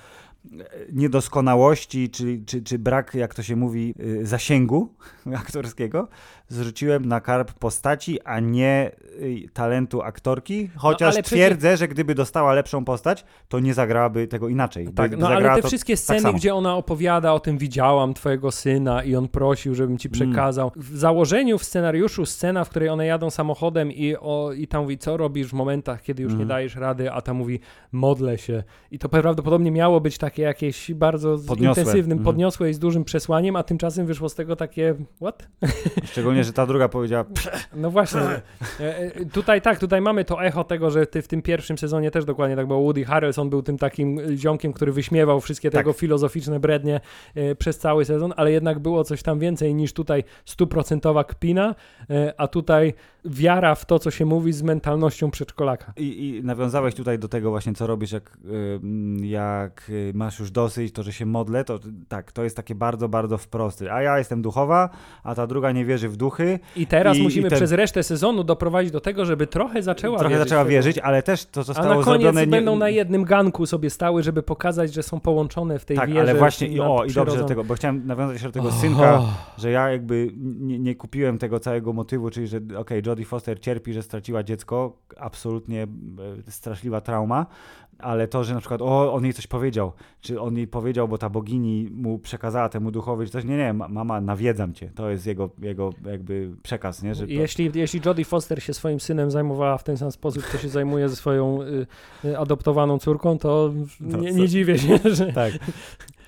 niedoskonałości, czy, czy, czy brak, jak to się mówi, y, zasięgu aktorskiego, zrzuciłem na karp postaci, a nie y, talentu aktorki, chociaż no, twierdzę, przecież... że gdyby dostała lepszą postać, to nie zagrałaby tego inaczej. Tak, no ale te wszystkie tak sceny, tak gdzie ona opowiada o tym, widziałam twojego syna i on prosił, żebym ci mm. przekazał, finał. W założeniu, w scenariuszu scena, w której one jadą samochodem i, o, i tam mówi, co robisz w momentach, kiedy już nie Mhm. dajesz rady, a tam mówi, modlę się. I to prawdopodobnie miało być takie jakieś bardzo Podniosłe. intensywnym, Mhm. podniosłe i z dużym przesłaniem, a tymczasem wyszło z tego takie, what? Szczególnie, że ta druga powiedziała, No właśnie. E, e, tutaj tak, tutaj mamy to echo tego, że ty w tym pierwszym sezonie też dokładnie tak było. Woody Harrelson był tym takim ziomkiem, który wyśmiewał wszystkie Tak. tego filozoficzne brednie e, przez cały sezon, ale jednak było coś tam więcej niż tutaj stuprocentowa kpina, a tutaj wiara w to, co się mówi z mentalnością przedszkolaka. I, I nawiązałeś tutaj do tego właśnie, co robisz, jak, jak y, masz już dosyć, to, że się modlę, to tak, to jest takie bardzo, bardzo wprost. A ja jestem duchowa, a ta druga nie wierzy w duchy. I teraz I- musimy i ten- przez resztę sezonu doprowadzić do tego, żeby trochę zaczęła Trochę wierzyć. zaczęła wierzyć, ale też to A zostało na koniec zrobione... będą na jednym ganku sobie stały, żeby pokazać, że są połączone w tej Tak, wierze. ale właśnie, i, o, i dobrze do tego, bo chciałem nawiązać jeszcze do tego synka, O. że ja jakby nie, nie kupiłem tego całego motywu, czyli że okej, Jodie Foster cierpi, że straciła dziecko, absolutnie e, straszliwa trauma, ale to, że na przykład o, on jej coś powiedział, czy on jej powiedział, bo ta bogini mu przekazała temu duchowi, czy coś, nie, nie, ma- mama, nawiedzam cię, to jest jego, jego jakby przekaz, nie, że to, Jeśli, jeśli Jodie Foster się swoim synem zajmowała w ten sam sposób, co się zajmuje ze swoją y, y, adoptowaną córką, to To nie, nie dziwię się, że... Tak.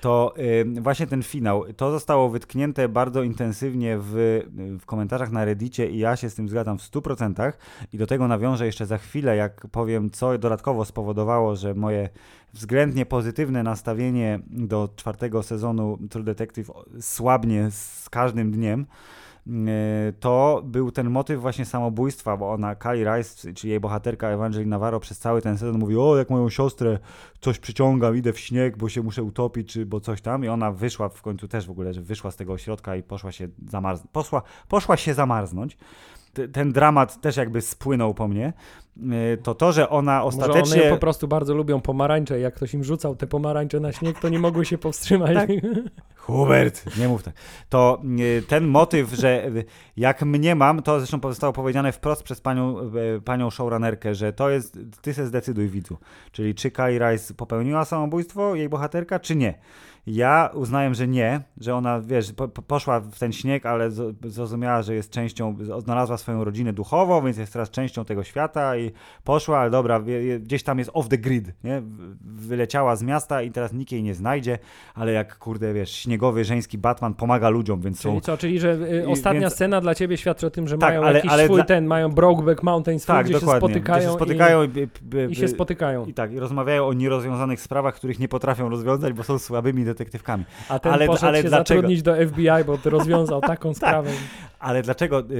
To właśnie ten finał, to zostało wytknięte bardzo intensywnie w, w komentarzach na Reddicie i ja się z tym zgadzam w 100% i do tego nawiążę jeszcze za chwilę, jak powiem, co dodatkowo spowodowało, że moje względnie pozytywne nastawienie do czwartego sezonu True Detective słabnie z każdym dniem. Y, To był ten motyw właśnie samobójstwa, bo ona, Kali Rice, czyli jej bohaterka Evangeline Navarro przez cały ten sezon mówi, o jak moją siostrę coś przyciągam, idę w śnieg, bo się muszę utopić, czy bo coś tam. I ona wyszła w końcu też w ogóle, że wyszła z tego ośrodka i poszła się zamarznąć. Poszła, poszła się zamarznąć. Ten dramat też jakby spłynął po mnie. Yy, To to, że ona Może ostatecznie... one po prostu bardzo lubią pomarańcze. Jak ktoś im rzucał te pomarańcze na śnieg, to nie mogły się powstrzymać. Tak. Hubert, nie mów tak. To y, ten motyw, że jak mnie mam, to zresztą zostało powiedziane wprost przez panią, y, panią showrunnerkę, że to jest, ty se zdecyduj widzu. Czyli czy Kali Rice popełniła samobójstwo, jej bohaterka, czy nie. Ja uznałem, że nie, że ona, wiesz, po, po- poszła w ten śnieg, ale zrozumiała, że jest częścią, odnalazła swoją rodzinę duchową, więc jest teraz częścią tego świata i poszła, ale dobra, gdzieś tam jest off the grid, nie? Wyleciała z miasta i teraz nikt jej nie znajdzie, ale jak, kurde, wiesz, śniegowy, żeński Batman pomaga ludziom, więc są... Czyli co, czyli że y, I ostatnia więc- scena dla ciebie świadczy o tym, że Tak, mają ale- jakiś ale swój dla- ten, mają Brokeback Mountain swój, tak, gdzie dokładnie. się spotykają, Gdzie się spotykają i, i, i się spotykają. I tak, i rozmawiają o nierozwiązanych sprawach, których nie potrafią rozwiązać, bo są słabymi detektywkami. A ten ale- poszedł ale się dlaczego? zatrudnić do FBI, bo rozwiązał taką sprawę. Ale dlaczego y,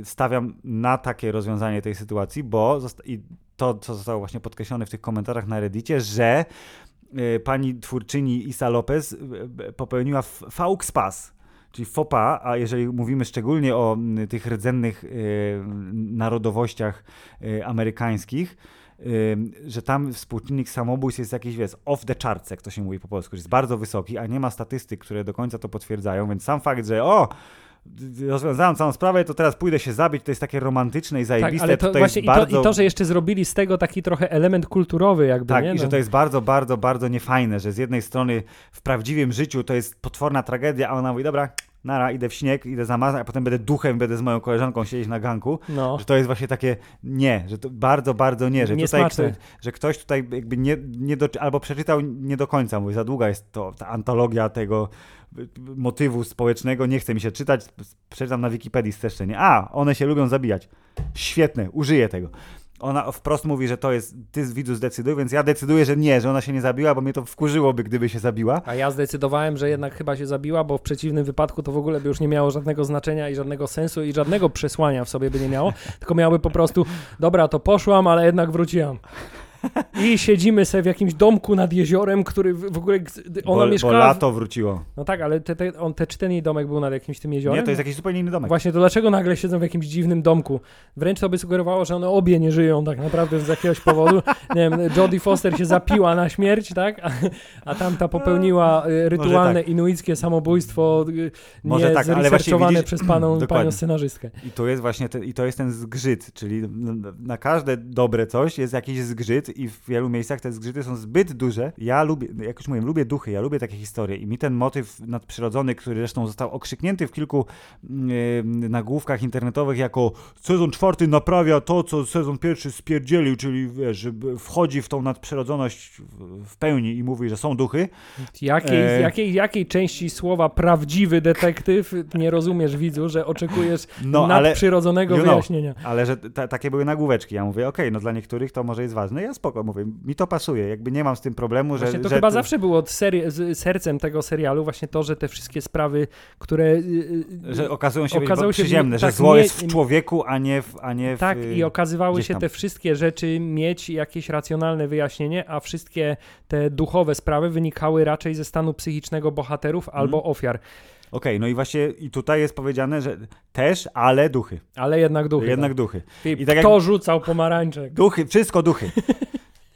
y, stawiam na takie rozwiązanie tej sytuacji? Bo to, co zostało właśnie podkreślone w tych komentarzach na Reddicie, że y, pani twórczyni Isa Lopez popełniła faux pas. Czyli pas, a jeżeli mówimy szczególnie o tych rdzennych narodowościach amerykańskich, że tam współczynnik samobójstw jest jakiś, wiesz, off the charts, jak to się mówi po polsku, jest bardzo wysoki, a nie ma statystyk, które do końca to potwierdzają, więc sam fakt, że o, rozwiązałem całą sprawę, to teraz pójdę się zabić, to jest takie romantyczne i Tak, zajebiste, ale to to właśnie jest i, to, bardzo... i to, że jeszcze zrobili z tego taki trochę element kulturowy jakby, Tak, nie? i że No. to jest bardzo, bardzo, bardzo niefajne, że z jednej strony w prawdziwym życiu to jest potworna tragedia, a ona mówi, dobra, nara, idę w śnieg, idę zamazać, a potem będę duchem, będę z moją koleżanką siedzieć na ganku. No. Że to jest właśnie takie nie, że to bardzo, bardzo nie, że tutaj ktoś, że ktoś tutaj jakby nie, nie do, albo przeczytał nie do końca, mówi, za długa jest to, ta antologia tego motywu społecznego, nie chce mi się czytać, przeczytam na Wikipedii streszczenie. A, one się lubią zabijać. Świetne, użyję tego. Ona wprost mówi, że to jest, ty widzu zdecyduj, więc ja decyduję, że nie, że ona się nie zabiła, bo mnie to wkurzyłoby, gdyby się zabiła. A ja zdecydowałem, że jednak chyba się zabiła, bo w przeciwnym wypadku to w ogóle by już nie miało żadnego znaczenia i żadnego sensu i żadnego przesłania w sobie by nie miało, tylko miałoby po prostu, dobra, to poszłam, ale jednak wróciłam. I siedzimy sobie w jakimś domku nad jeziorem, który w ogóle ona bo, mieszkała... bo lato wróciło. No tak, ale te, te, on, te, czy ten jej domek był nad jakimś tym jeziorem? Nie, to jest jakiś zupełnie inny domek. Właśnie to dlaczego nagle siedzą w jakimś dziwnym domku? Wręcz to by sugerowało, że one obie nie żyją tak naprawdę z jakiegoś powodu. Nie wiem, Jodie Foster się zapiła na śmierć, tak? A, a tamta popełniła y, rytualne tak. inuickie samobójstwo y, Może nie tak, ale właśnie widzisz- przez paną, panią scenarzystkę. I to jest właśnie ten, i to jest ten zgrzyt, czyli na każde dobre coś jest jakiś zgrzyt i w wielu miejscach te zgrzyty są zbyt duże. Ja lubię, jak już mówiłem, lubię duchy, ja lubię takie historie i mi ten motyw nadprzyrodzony, który zresztą został okrzyknięty w kilku yy, nagłówkach internetowych jako sezon czwarty naprawia to, co sezon pierwszy spierdzielił, czyli wiesz, że wchodzi w tą nadprzyrodzoność w- pełni i mówi, że są duchy. Jakiej, E. jakiej, jakiej części słowa prawdziwy detektyw nie rozumiesz, widzu, że oczekujesz No, ale nadprzyrodzonego you know. wyjaśnienia? Ale że ta, takie były nagłóweczki. Ja mówię, okej, no dla niektórych to może jest ważne. Ja spoko, mówię, mi to pasuje. Jakby nie mam z tym problemu, że... Właśnie to że chyba zawsze było seri- z sercem tego serialu, właśnie to, że te wszystkie sprawy, które... y, y, Że okazują się Okazało być się, przyziemne, że tak, zło nie- jest w człowieku, a nie w... A nie Tak, y, i okazywały gdzieś się te wszystkie rzeczy mieć jakieś racjonalne wyjaśnienie, a wszystkie te duchowe sprawy wynikały raczej ze stanu psychicznego bohaterów Mhm. albo ofiar. Okej, no i właśnie i tutaj jest powiedziane, że też, ale duchy. Ale jednak duchy. Jednak tak. duchy. Filip, I tak kto jak- rzucał pomarańczek? Duchy, wszystko duchy.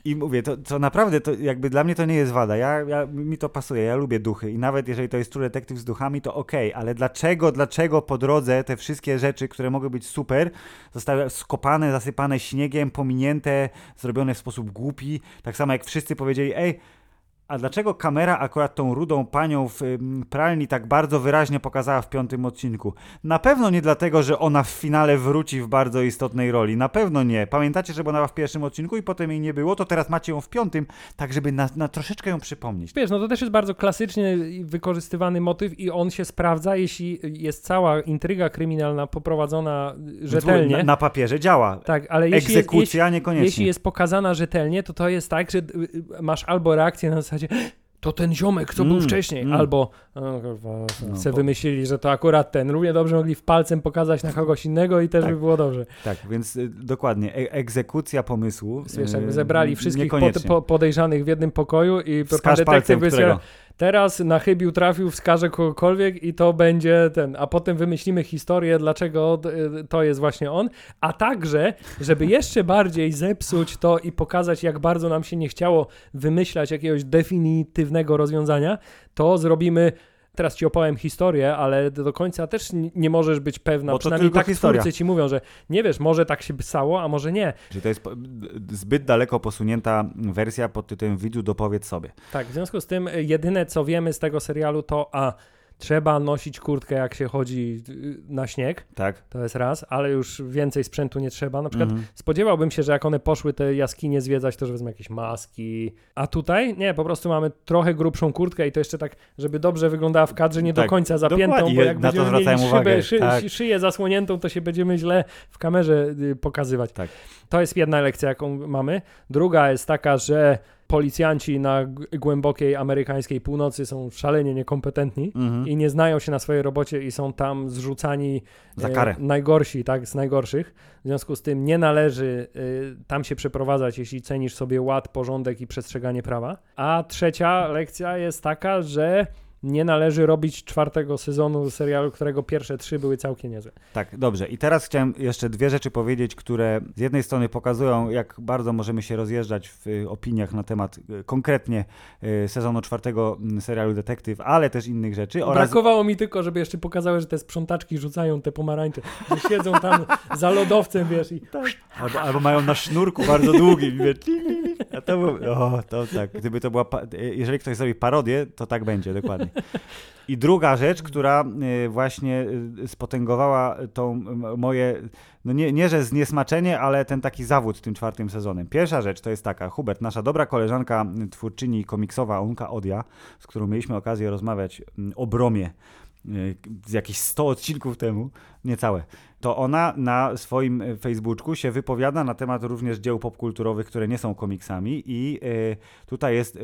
I mówię, to, to naprawdę, to jakby dla mnie to nie jest wada. Ja, ja, mi to pasuje, ja lubię duchy. I nawet jeżeli to jest True Detective z duchami, to okej, ale dlaczego, dlaczego po drodze te wszystkie rzeczy, które mogły być super, zostały skopane, zasypane śniegiem, pominięte, zrobione w sposób głupi. Tak samo jak wszyscy powiedzieli, ej, a dlaczego kamera akurat tą rudą panią w pralni tak bardzo wyraźnie pokazała w piątym odcinku? Na pewno nie dlatego, że ona w finale wróci w bardzo istotnej roli. Na pewno nie. Pamiętacie, że była w pierwszym odcinku i potem jej nie było, to teraz macie ją w piątym, tak żeby na, na troszeczkę ją przypomnieć. Wiesz, no to też jest bardzo klasycznie wykorzystywany motyw i on się sprawdza, jeśli jest cała intryga kryminalna poprowadzona rzetelnie. Na, na papierze działa. tak, ale jeśli jest, Egzekucja jeśli, niekoniecznie. jeśli jest pokazana rzetelnie, to to jest tak, że y, y, masz albo reakcję na zasadzie to ten ziomek, co był Mm, wcześniej, mm. albo No, se wymyślili, że to akurat ten. Równie dobrze mogli w palcem pokazać na kogoś innego i też Tak. by było dobrze. Tak, więc y, dokładnie, e egzekucja pomysłu. Wiesz, y, zebrali wszystkich pod, po, podejrzynych w jednym pokoju i pan detektyw teraz na chybił trafił, wskaże kogokolwiek i to będzie ten, a potem wymyślimy historię, dlaczego y, to jest właśnie on, a także, żeby jeszcze bardziej zepsuć to i pokazać, jak bardzo nam się nie chciało wymyślać jakiegoś definitywnego rozwiązania, to zrobimy Teraz ci opowiem historię, ale do końca też nie możesz być pewna. Bo to Przynajmniej tak historia. twórcy ci mówią, że nie wiesz, może tak się stało, a może nie. Czyli to jest zbyt daleko posunięta wersja pod tytułem Widzu dopowiedz sobie. Tak, w związku z tym y, jedyne co wiemy z tego serialu to a trzeba nosić kurtkę jak się chodzi y, na śnieg, Tak? to jest raz, ale już więcej sprzętu nie trzeba. Na przykład Mhm. spodziewałbym się, że jak one poszły te jaskinie zwiedzać, to że wezmą jakieś maski, a tutaj nie, po prostu mamy trochę grubszą kurtkę i to jeszcze tak, żeby dobrze wyglądała w kadrze, nie do Tak, końca zapiętą, dokładnie, bo jak na to będziemy mieli szybę, uwagę, szy, tak. szyję zasłoniętą, to się będziemy źle w kamerze y, pokazywać. Tak. To jest jedna lekcja, jaką mamy. Druga jest taka, że policjanci na głębokiej amerykańskiej północy są szalenie niekompetentni Mhm. i nie znają się na swojej robocie i są tam zrzucani Za e, karę. najgorsi, tak, z najgorszych. W związku z tym nie należy e, tam się przeprowadzać, jeśli cenisz sobie ład, porządek i przestrzeganie prawa. A trzecia lekcja jest taka, że nie należy robić czwartego sezonu serialu, którego pierwsze trzy były całkiem niezłe. Tak, dobrze. I teraz chciałem jeszcze dwie rzeczy powiedzieć, które z jednej strony pokazują, jak bardzo możemy się rozjeżdżać w y, opiniach na temat y, konkretnie y, sezonu czwartego mm, serialu Detektyw, ale też innych rzeczy. Oraz Brakowało mi tylko, żeby jeszcze pokazały, że te sprzątaczki rzucają te pomarańcze, że siedzą tam za lodowcem, wiesz, i Albo, albo mają na sznurku bardzo długi. wie, li, li, li. A to, był, o, to tak. Gdyby to była. Pa- jeżeli ktoś zrobi parodię, to tak będzie, dokładnie. I druga rzecz, która y, właśnie y, spotęgowała tą moje, no nie, nie że zniesmaczenie, ale ten taki zawód tym czwartym sezonem. Pierwsza rzecz to jest taka, Hubert, nasza dobra koleżanka, twórczyni komiksowa Unka Odia, z którą mieliśmy okazję rozmawiać o Bromie y, z jakieś 100 odcinków temu, niecałe, to ona na swoim e, Facebooku się wypowiada na temat również dzieł popkulturowych, które nie są komiksami i e, tutaj jest e,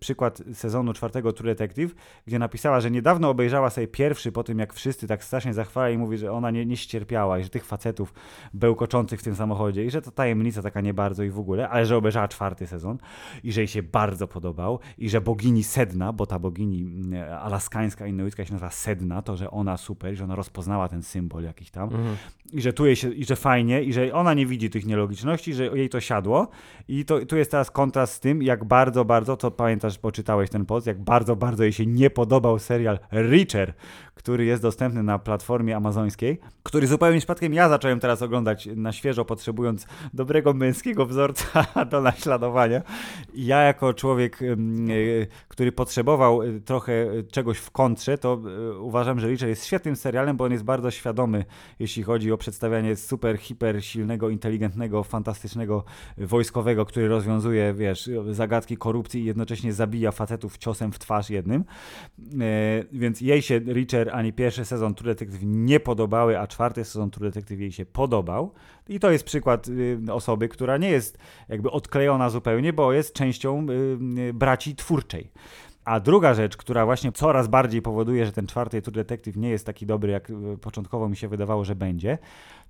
przykład sezonu czwartego True Detective, gdzie napisała, że niedawno obejrzała sobie pierwszy po tym, jak wszyscy tak strasznie zachwalali i mówi, że ona nie, nie ścierpiała i że tych facetów bełkoczących w tym samochodzie i że to tajemnica taka nie bardzo i w ogóle, ale że obejrzała czwarty sezon i że jej się bardzo podobał i że bogini Sedna, bo ta bogini alaskańska innuicka się nazywa Sedna, to, że ona super, że ona rozpoznała ten symbol jakiś tam. Mhm. I że tu jej się, i że fajnie, i że ona nie widzi tych nielogiczności, że jej to siadło. I to, tu jest teraz kontrast z tym, jak bardzo, bardzo, to pamiętasz, poczytałeś ten post, jak bardzo, bardzo jej się nie podobał serial Reacher, który jest dostępny na platformie amazońskiej, który zupełnie przypadkiem ja zacząłem teraz oglądać na świeżo, potrzebując dobrego męskiego wzorca do naśladowania. I ja jako człowiek, e, który potrzebował e, trochę czegoś w kontrze, to e, uważam, że Reacher jest świetnym serialem, bo on jest bardzo świadomy, jeśli chodzi o przedstawianie super, hiper silnego, inteligentnego, fantastycznego wojskowego, który rozwiązuje, wiesz, zagadki korupcji i jednocześnie zabija facetów ciosem w twarz jednym. Więc jej się Reacher ani pierwszy sezon True Detective nie podobały, a czwarty sezon True Detective jej się podobał. I to jest przykład y, osoby, która nie jest jakby odklejona zupełnie, bo jest częścią y, y, braci twórczej. A druga rzecz, która właśnie coraz bardziej powoduje, że ten czwarty True Detective nie jest taki dobry, jak początkowo mi się wydawało, że będzie,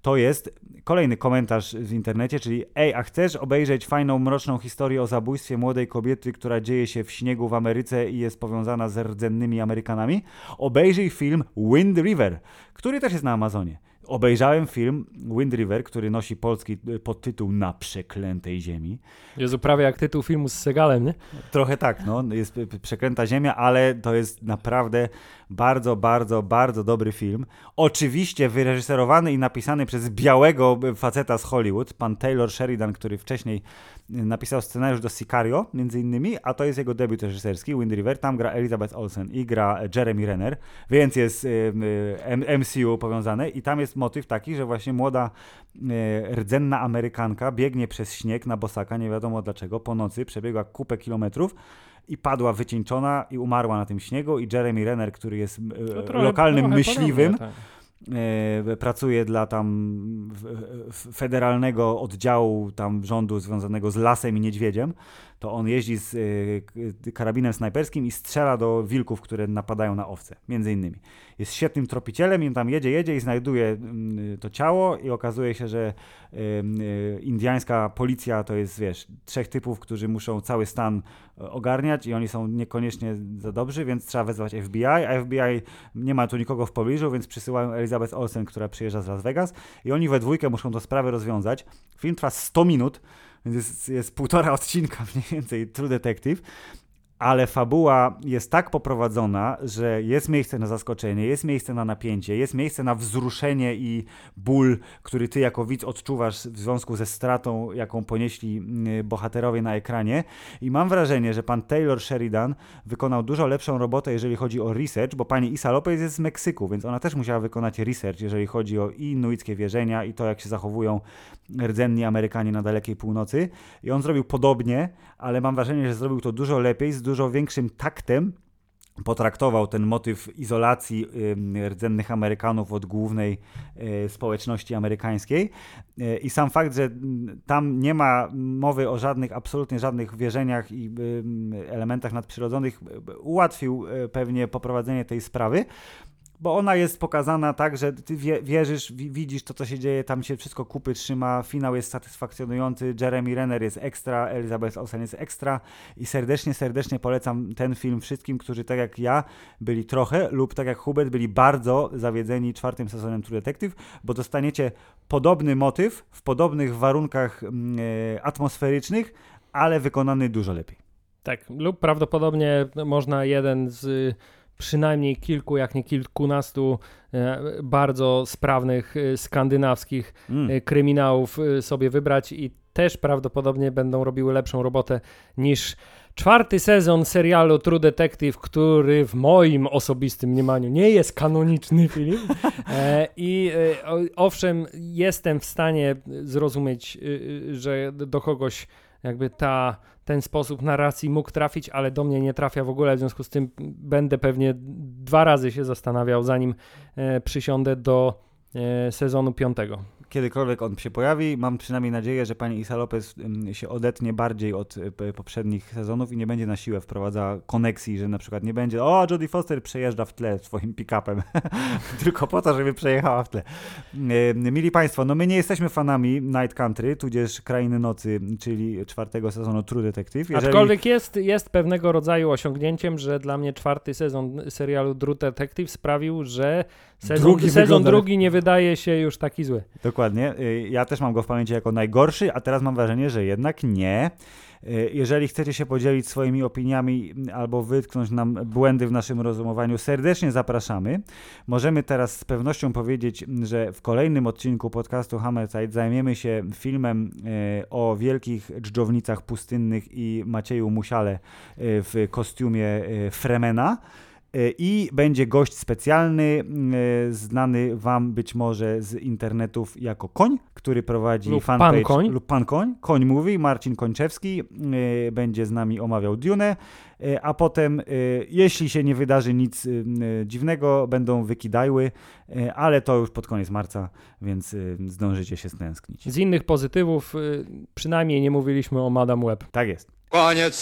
to jest kolejny komentarz w internecie, czyli ej, a chcesz obejrzeć fajną, mroczną historię o zabójstwie młodej kobiety, która dzieje się w śniegu w Ameryce i jest powiązana z rdzennymi Amerykanami? Obejrzyj film Wind River, który też jest na Amazonie. Obejrzałem film Wind River, który nosi polski e, podtytuł Na przeklętej ziemi. Jezu, prawie jak tytuł filmu z Segalem, nie? Trochę tak, no. Jest przeklęta ziemia, ale to jest naprawdę bardzo, bardzo, bardzo dobry film. Oczywiście wyreżyserowany i napisany przez białego faceta z Hollywood, pan Taylor Sheridan, który wcześniej napisał scenariusz do Sicario, między innymi, a to jest jego debiut reżyserski, Wind River. Tam gra Elizabeth Olsen i gra Jeremy Renner, więc jest MCU powiązane i tam jest motyw taki, że właśnie młoda e, rdzenna Amerykanka biegnie przez śnieg na bosaka, nie wiadomo dlaczego, po nocy, przebiegła kupę kilometrów i padła wycieńczona i umarła na tym śniegu i Jeremy Renner, który jest no trochę, lokalnym trochę myśliwym, podobnie, tak. E, pracuje dla tam federalnego oddziału tam rządu związanego z lasem i niedźwiedziem, to on jeździ z e, karabinem snajperskim i strzela do wilków, które napadają na owce, między innymi. Jest świetnym tropicielem i on tam jedzie, jedzie i znajduje mm, to ciało i okazuje się, że e, indiańska policja to jest, wiesz, trzech typów, którzy muszą cały stan ogarniać i oni są niekoniecznie za dobrzy, więc trzeba wezwać FBI, a FBI nie ma tu nikogo w pobliżu, więc przysyłają Elizabeth Olsen, która przyjeżdża z Las Vegas i oni we dwójkę muszą tę sprawę rozwiązać. Film trwa 100 minut, więc jest, jest półtora odcinka mniej więcej True Detective ale fabuła jest tak poprowadzona, że jest miejsce na zaskoczenie, jest miejsce na napięcie, jest miejsce na wzruszenie i ból, który ty jako widz odczuwasz w związku ze stratą, jaką ponieśli mm, bohaterowie na ekranie. I mam wrażenie, że pan Taylor Sheridan wykonał dużo lepszą robotę, jeżeli chodzi o research, bo pani Isa Lopez jest z Meksyku, więc ona też musiała wykonać research, jeżeli chodzi o inuickie wierzenia i to, jak się zachowują rdzenni Amerykanie na dalekiej północy. I on zrobił podobnie, ale mam wrażenie, że zrobił to dużo lepiej, z dużo większym taktem potraktował ten motyw izolacji rdzennych Amerykanów od głównej e, społeczności amerykańskiej. E, I sam fakt, że tam nie ma mowy o żadnych, absolutnie żadnych wierzeniach i elementach nadprzyrodzonych, ułatwił e, pewnie poprowadzenie tej sprawy bo ona jest pokazana tak, że ty wierzysz, widzisz to, co się dzieje, tam się wszystko kupy trzyma, finał jest satysfakcjonujący, Jeremy Renner jest ekstra, Elizabeth Olsen jest ekstra i serdecznie, serdecznie polecam ten film wszystkim, którzy tak jak ja byli trochę lub tak jak Hubert byli bardzo zawiedzeni czwartym sezonem True Detective, bo dostaniecie podobny motyw w podobnych warunkach e, atmosferycznych, ale wykonany dużo lepiej. Tak, lub prawdopodobnie można jeden z przynajmniej kilku, jak nie kilkunastu e, bardzo sprawnych e, skandynawskich mm. E, kryminałów sobie wybrać i też prawdopodobnie będą robiły lepszą robotę niż czwarty sezon serialu True Detective, który w moim osobistym mniemaniu nie jest kanoniczny film. I owszem, jestem w stanie zrozumieć, że do kogoś jakby ta, ten sposób narracji mógł trafić, ale do mnie nie trafia w ogóle, w związku z tym będę pewnie dwa razy się zastanawiał, zanim e, przysiądę do e, sezonu piątego. Kiedykolwiek on się pojawi. Mam przynajmniej nadzieję, że pani Isa Lopez się odetnie bardziej od y, poprzednich sezonów i nie będzie na siłę wprowadzała koneksji, że na przykład nie będzie o, Jodie Foster przejeżdża w tle swoim pick-upem, tylko po to, żeby przejechała w tle. Mili Państwo, no my nie jesteśmy fanami Night Country, tudzież Krainy Nocy, czyli czwartego sezonu True Detective. Jeżeli... Aczkolwiek jest, jest pewnego rodzaju osiągnięciem, że dla mnie czwarty sezon serialu True Detective sprawił, że sezon Drugi drugi, sezon wygląda- drugi nie wydaje się już taki zły. Dokładnie. Y, Ja też mam go w pamięci jako najgorszy, a teraz mam wrażenie, że jednak nie. Y, Jeżeli chcecie się podzielić swoimi opiniami albo wytknąć nam błędy w naszym rozumowaniu, serdecznie zapraszamy. Możemy teraz z pewnością powiedzieć, że w kolejnym odcinku podcastu Hammerside zajmiemy się filmem y, o wielkich dżdżownicach pustynnych i Macieju Musiale w kostiumie Fremena. Y, I będzie gość specjalny, y, znany Wam być może z internetów jako Koń, który prowadzi Lub fanpage Pan Koń. lub Pan Koń. Koń mówi, Marcin Kończewski y, będzie z nami omawiał Dune, a potem, jeśli się nie wydarzy nic dziwnego, będą wykidajły, ale to już pod koniec marca, więc zdążycie się stęsknić. Z innych pozytywów przynajmniej nie mówiliśmy o Madame Web. Tak jest. Koniec.